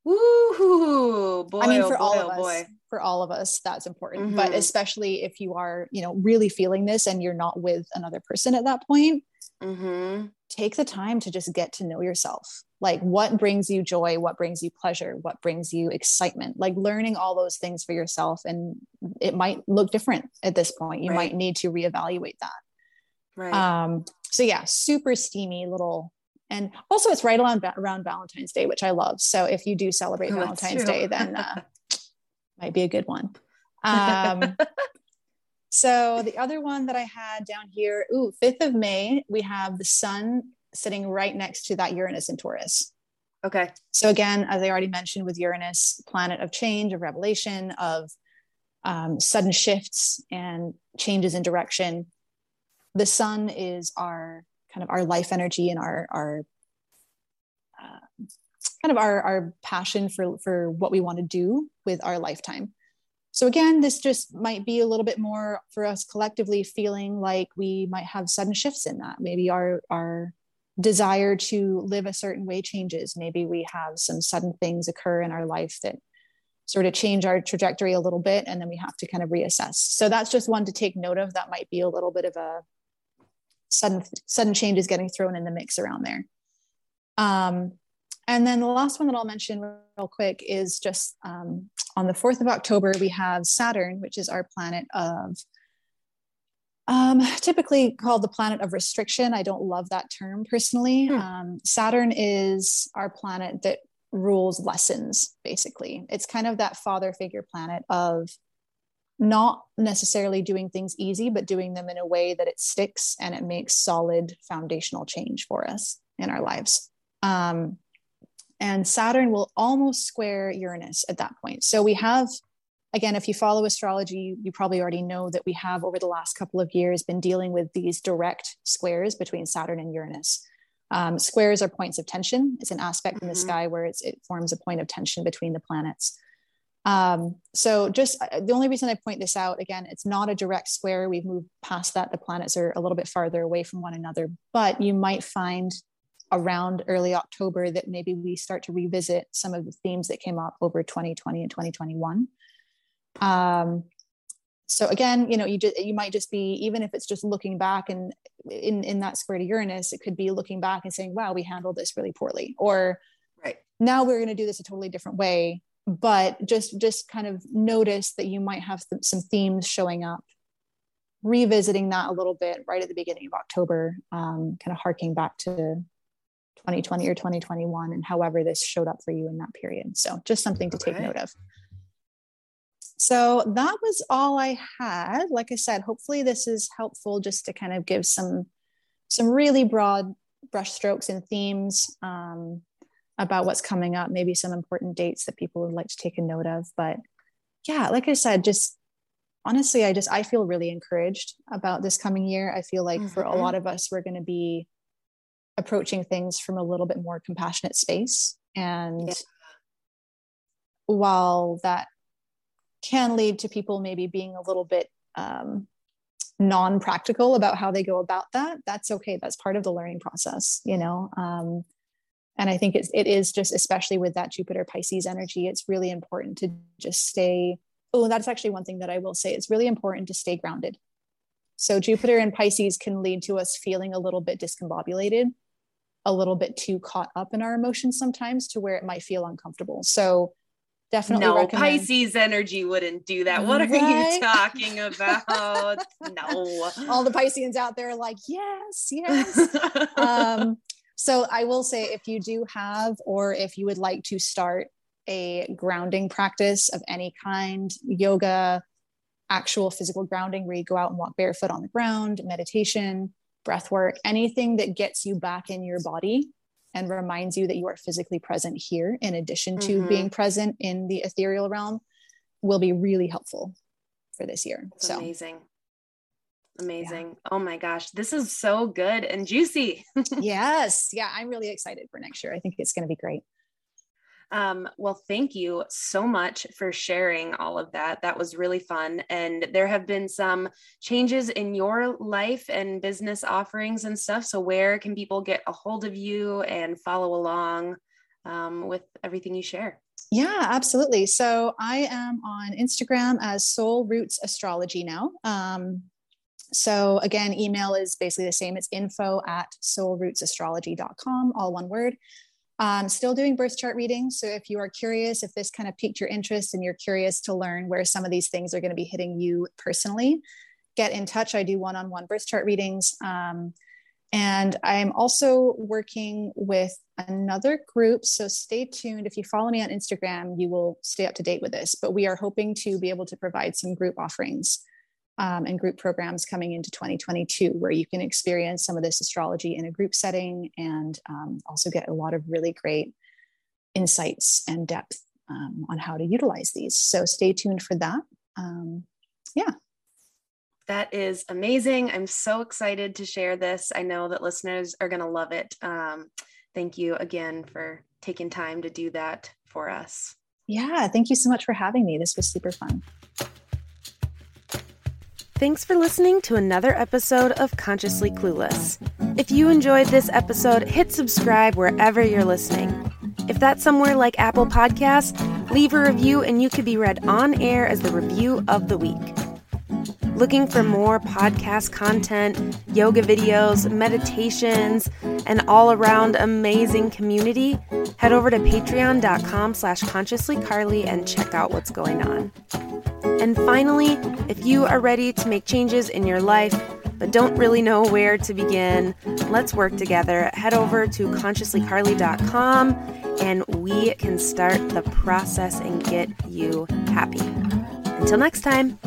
Woo! Boy, I mean, for oh all boy, of oh us, boy. For all of us, that's important. Mm-hmm. But especially if you are, you know, really feeling this and you're not with another person at that point, Mm-hmm. take the time to just get to know yourself like what brings you joy what brings you pleasure what brings you excitement like learning all those things for yourself and it might look different at this point you Right. might need to reevaluate that Right. um so yeah super steamy little and also it's right around around valentine's day which i love so if you do celebrate Oh, valentine's day then uh, might be a good one um so the other one that I had down here, ooh, 5th of May, we have the sun sitting right next to that Uranus in Taurus. okay. So again, as I already mentioned with Uranus, planet of change, of revelation, of um, sudden shifts and changes in direction. The sun is our kind of our life energy and our our kind of our our passion for for what we want to do with our lifetime. So again, this just might be a little bit more for us collectively feeling like we might have sudden shifts in that. Maybe our our desire to live a certain way changes. Maybe we have some sudden things occur in our life that sort of change our trajectory a little bit and then we have to kind of reassess. So that's just one to take note of that might be a little bit of a sudden sudden changes getting thrown in the mix around there. Um, and then the last one that I'll mention real quick is just um, on the 4th of October, we have Saturn, which is our planet of um, typically called the planet of restriction. I don't love that term personally. Hmm. Um, Saturn is our planet that rules lessons, basically. It's kind of that father figure planet of not necessarily doing things easy, but doing them in a way that it sticks and it makes solid foundational change for us in our lives. Um, and Saturn will almost square Uranus at that point. So we have, again, if you follow astrology, you probably already know that we have over the last couple of years been dealing with these direct squares between Saturn and Uranus. Um, squares are points of tension. It's an aspect in the Mhm. sky where it's, it forms a point of tension between the planets. Um, so just uh, the only reason I point this out again, it's not a direct square. We've moved past that. The planets are a little bit farther away from one another, but you might find around early October that maybe we start to revisit some of the themes that came up over 2020 and 2021. Um, so again, you know, you just you might just be even if it's just looking back and in in that square to Uranus, it could be looking back and saying, "Wow, we handled this really poorly," or Right. now we're going to do this a totally different way. But just just kind of notice that you might have some, some themes showing up revisiting that a little bit right at the beginning of October, um, kind of harking back to 2020 or 2021 and however this showed up for you in that period. So just something to take note of. So that was all I had. Like I said, hopefully this is helpful just to kind of give some some really broad brushstrokes and themes um, about what's coming up, maybe some important dates that people would like to take a note of. But yeah, like I said, just honestly, I just I feel really encouraged about this coming year. I feel like for a Mhm. lot of us, we're going to be approaching things from a little bit more compassionate space. And Yeah. while that can lead to people maybe being a little bit um, non-practical about how they go about that, that's okay. That's part of the learning process, you know. Um, and I think it's it is just especially with that Jupiter Pisces energy, it's really important to just stay. Oh, that's actually one thing that I will say. It's really important to stay grounded. So Jupiter and Pisces can lead to us feeling a little bit discombobulated, a little bit too caught up in our emotions sometimes to where it might feel uncomfortable. So definitely No, recommend Pisces energy wouldn't do that. What are Right? you talking about? no. all the Pisceans out there are like, yes, yes. um, so I will say if you do have, or if you would like to start a grounding practice of any kind, yoga, actual physical grounding where you go out and walk barefoot on the ground, meditation, breath work, anything that gets you back in your body and reminds you that you are physically present here in addition to Mhm. being present in the ethereal realm will be really helpful for this year. That's so amazing. Amazing. Yeah. Oh my gosh, this is so good and juicy. yes. Yeah, I'm really excited for next year. I think it's going to be great. Um, well, thank you so much for sharing all of that. That was really fun. And there have been some changes in your life and business offerings and stuff. So, where can people get a hold of you and follow along um, with everything you share? Yeah, absolutely. So, I am on Instagram as Soul Roots Astrology now. Um, so, again, email is basically the same. It's info at soulrootsastrology.com, all one word. Um, still doing birth chart readings. So if you are curious, if this kind of piqued your interest and you're curious to learn where some of these things are going to be hitting you personally, get in touch. I do one on one birth chart readings. Um, and I'm also working with another group. So stay tuned. If you follow me on Instagram, you will stay up to date with this. But we are hoping to be able to provide some group offerings um, and group programs coming into 2022 where you can experience some of this astrology in a group setting and um, also get a lot of really great insights and depth um, on how to utilize these. So stay tuned for that. Um, yeah. That is amazing. I'm so excited to share this. I know that listeners are going to love it. Um, thank you again for taking time to do that for us. Yeah, thank you so much for having me. This was super fun. Thanks for listening to another episode of Consciously Clueless. If you enjoyed this episode, hit subscribe wherever you're listening. If that's somewhere like Apple Podcasts, leave a review and you could be read on air as the review of the week. Looking for more podcast content, yoga videos, meditations, and all around amazing community? Head over to patreon.com slash consciouslycarly and check out what's going on. And finally, if you are ready to make changes in your life but don't really know where to begin, let's work together. Head over to consciouslycarly.com and we can start the process and get you happy. Until next time.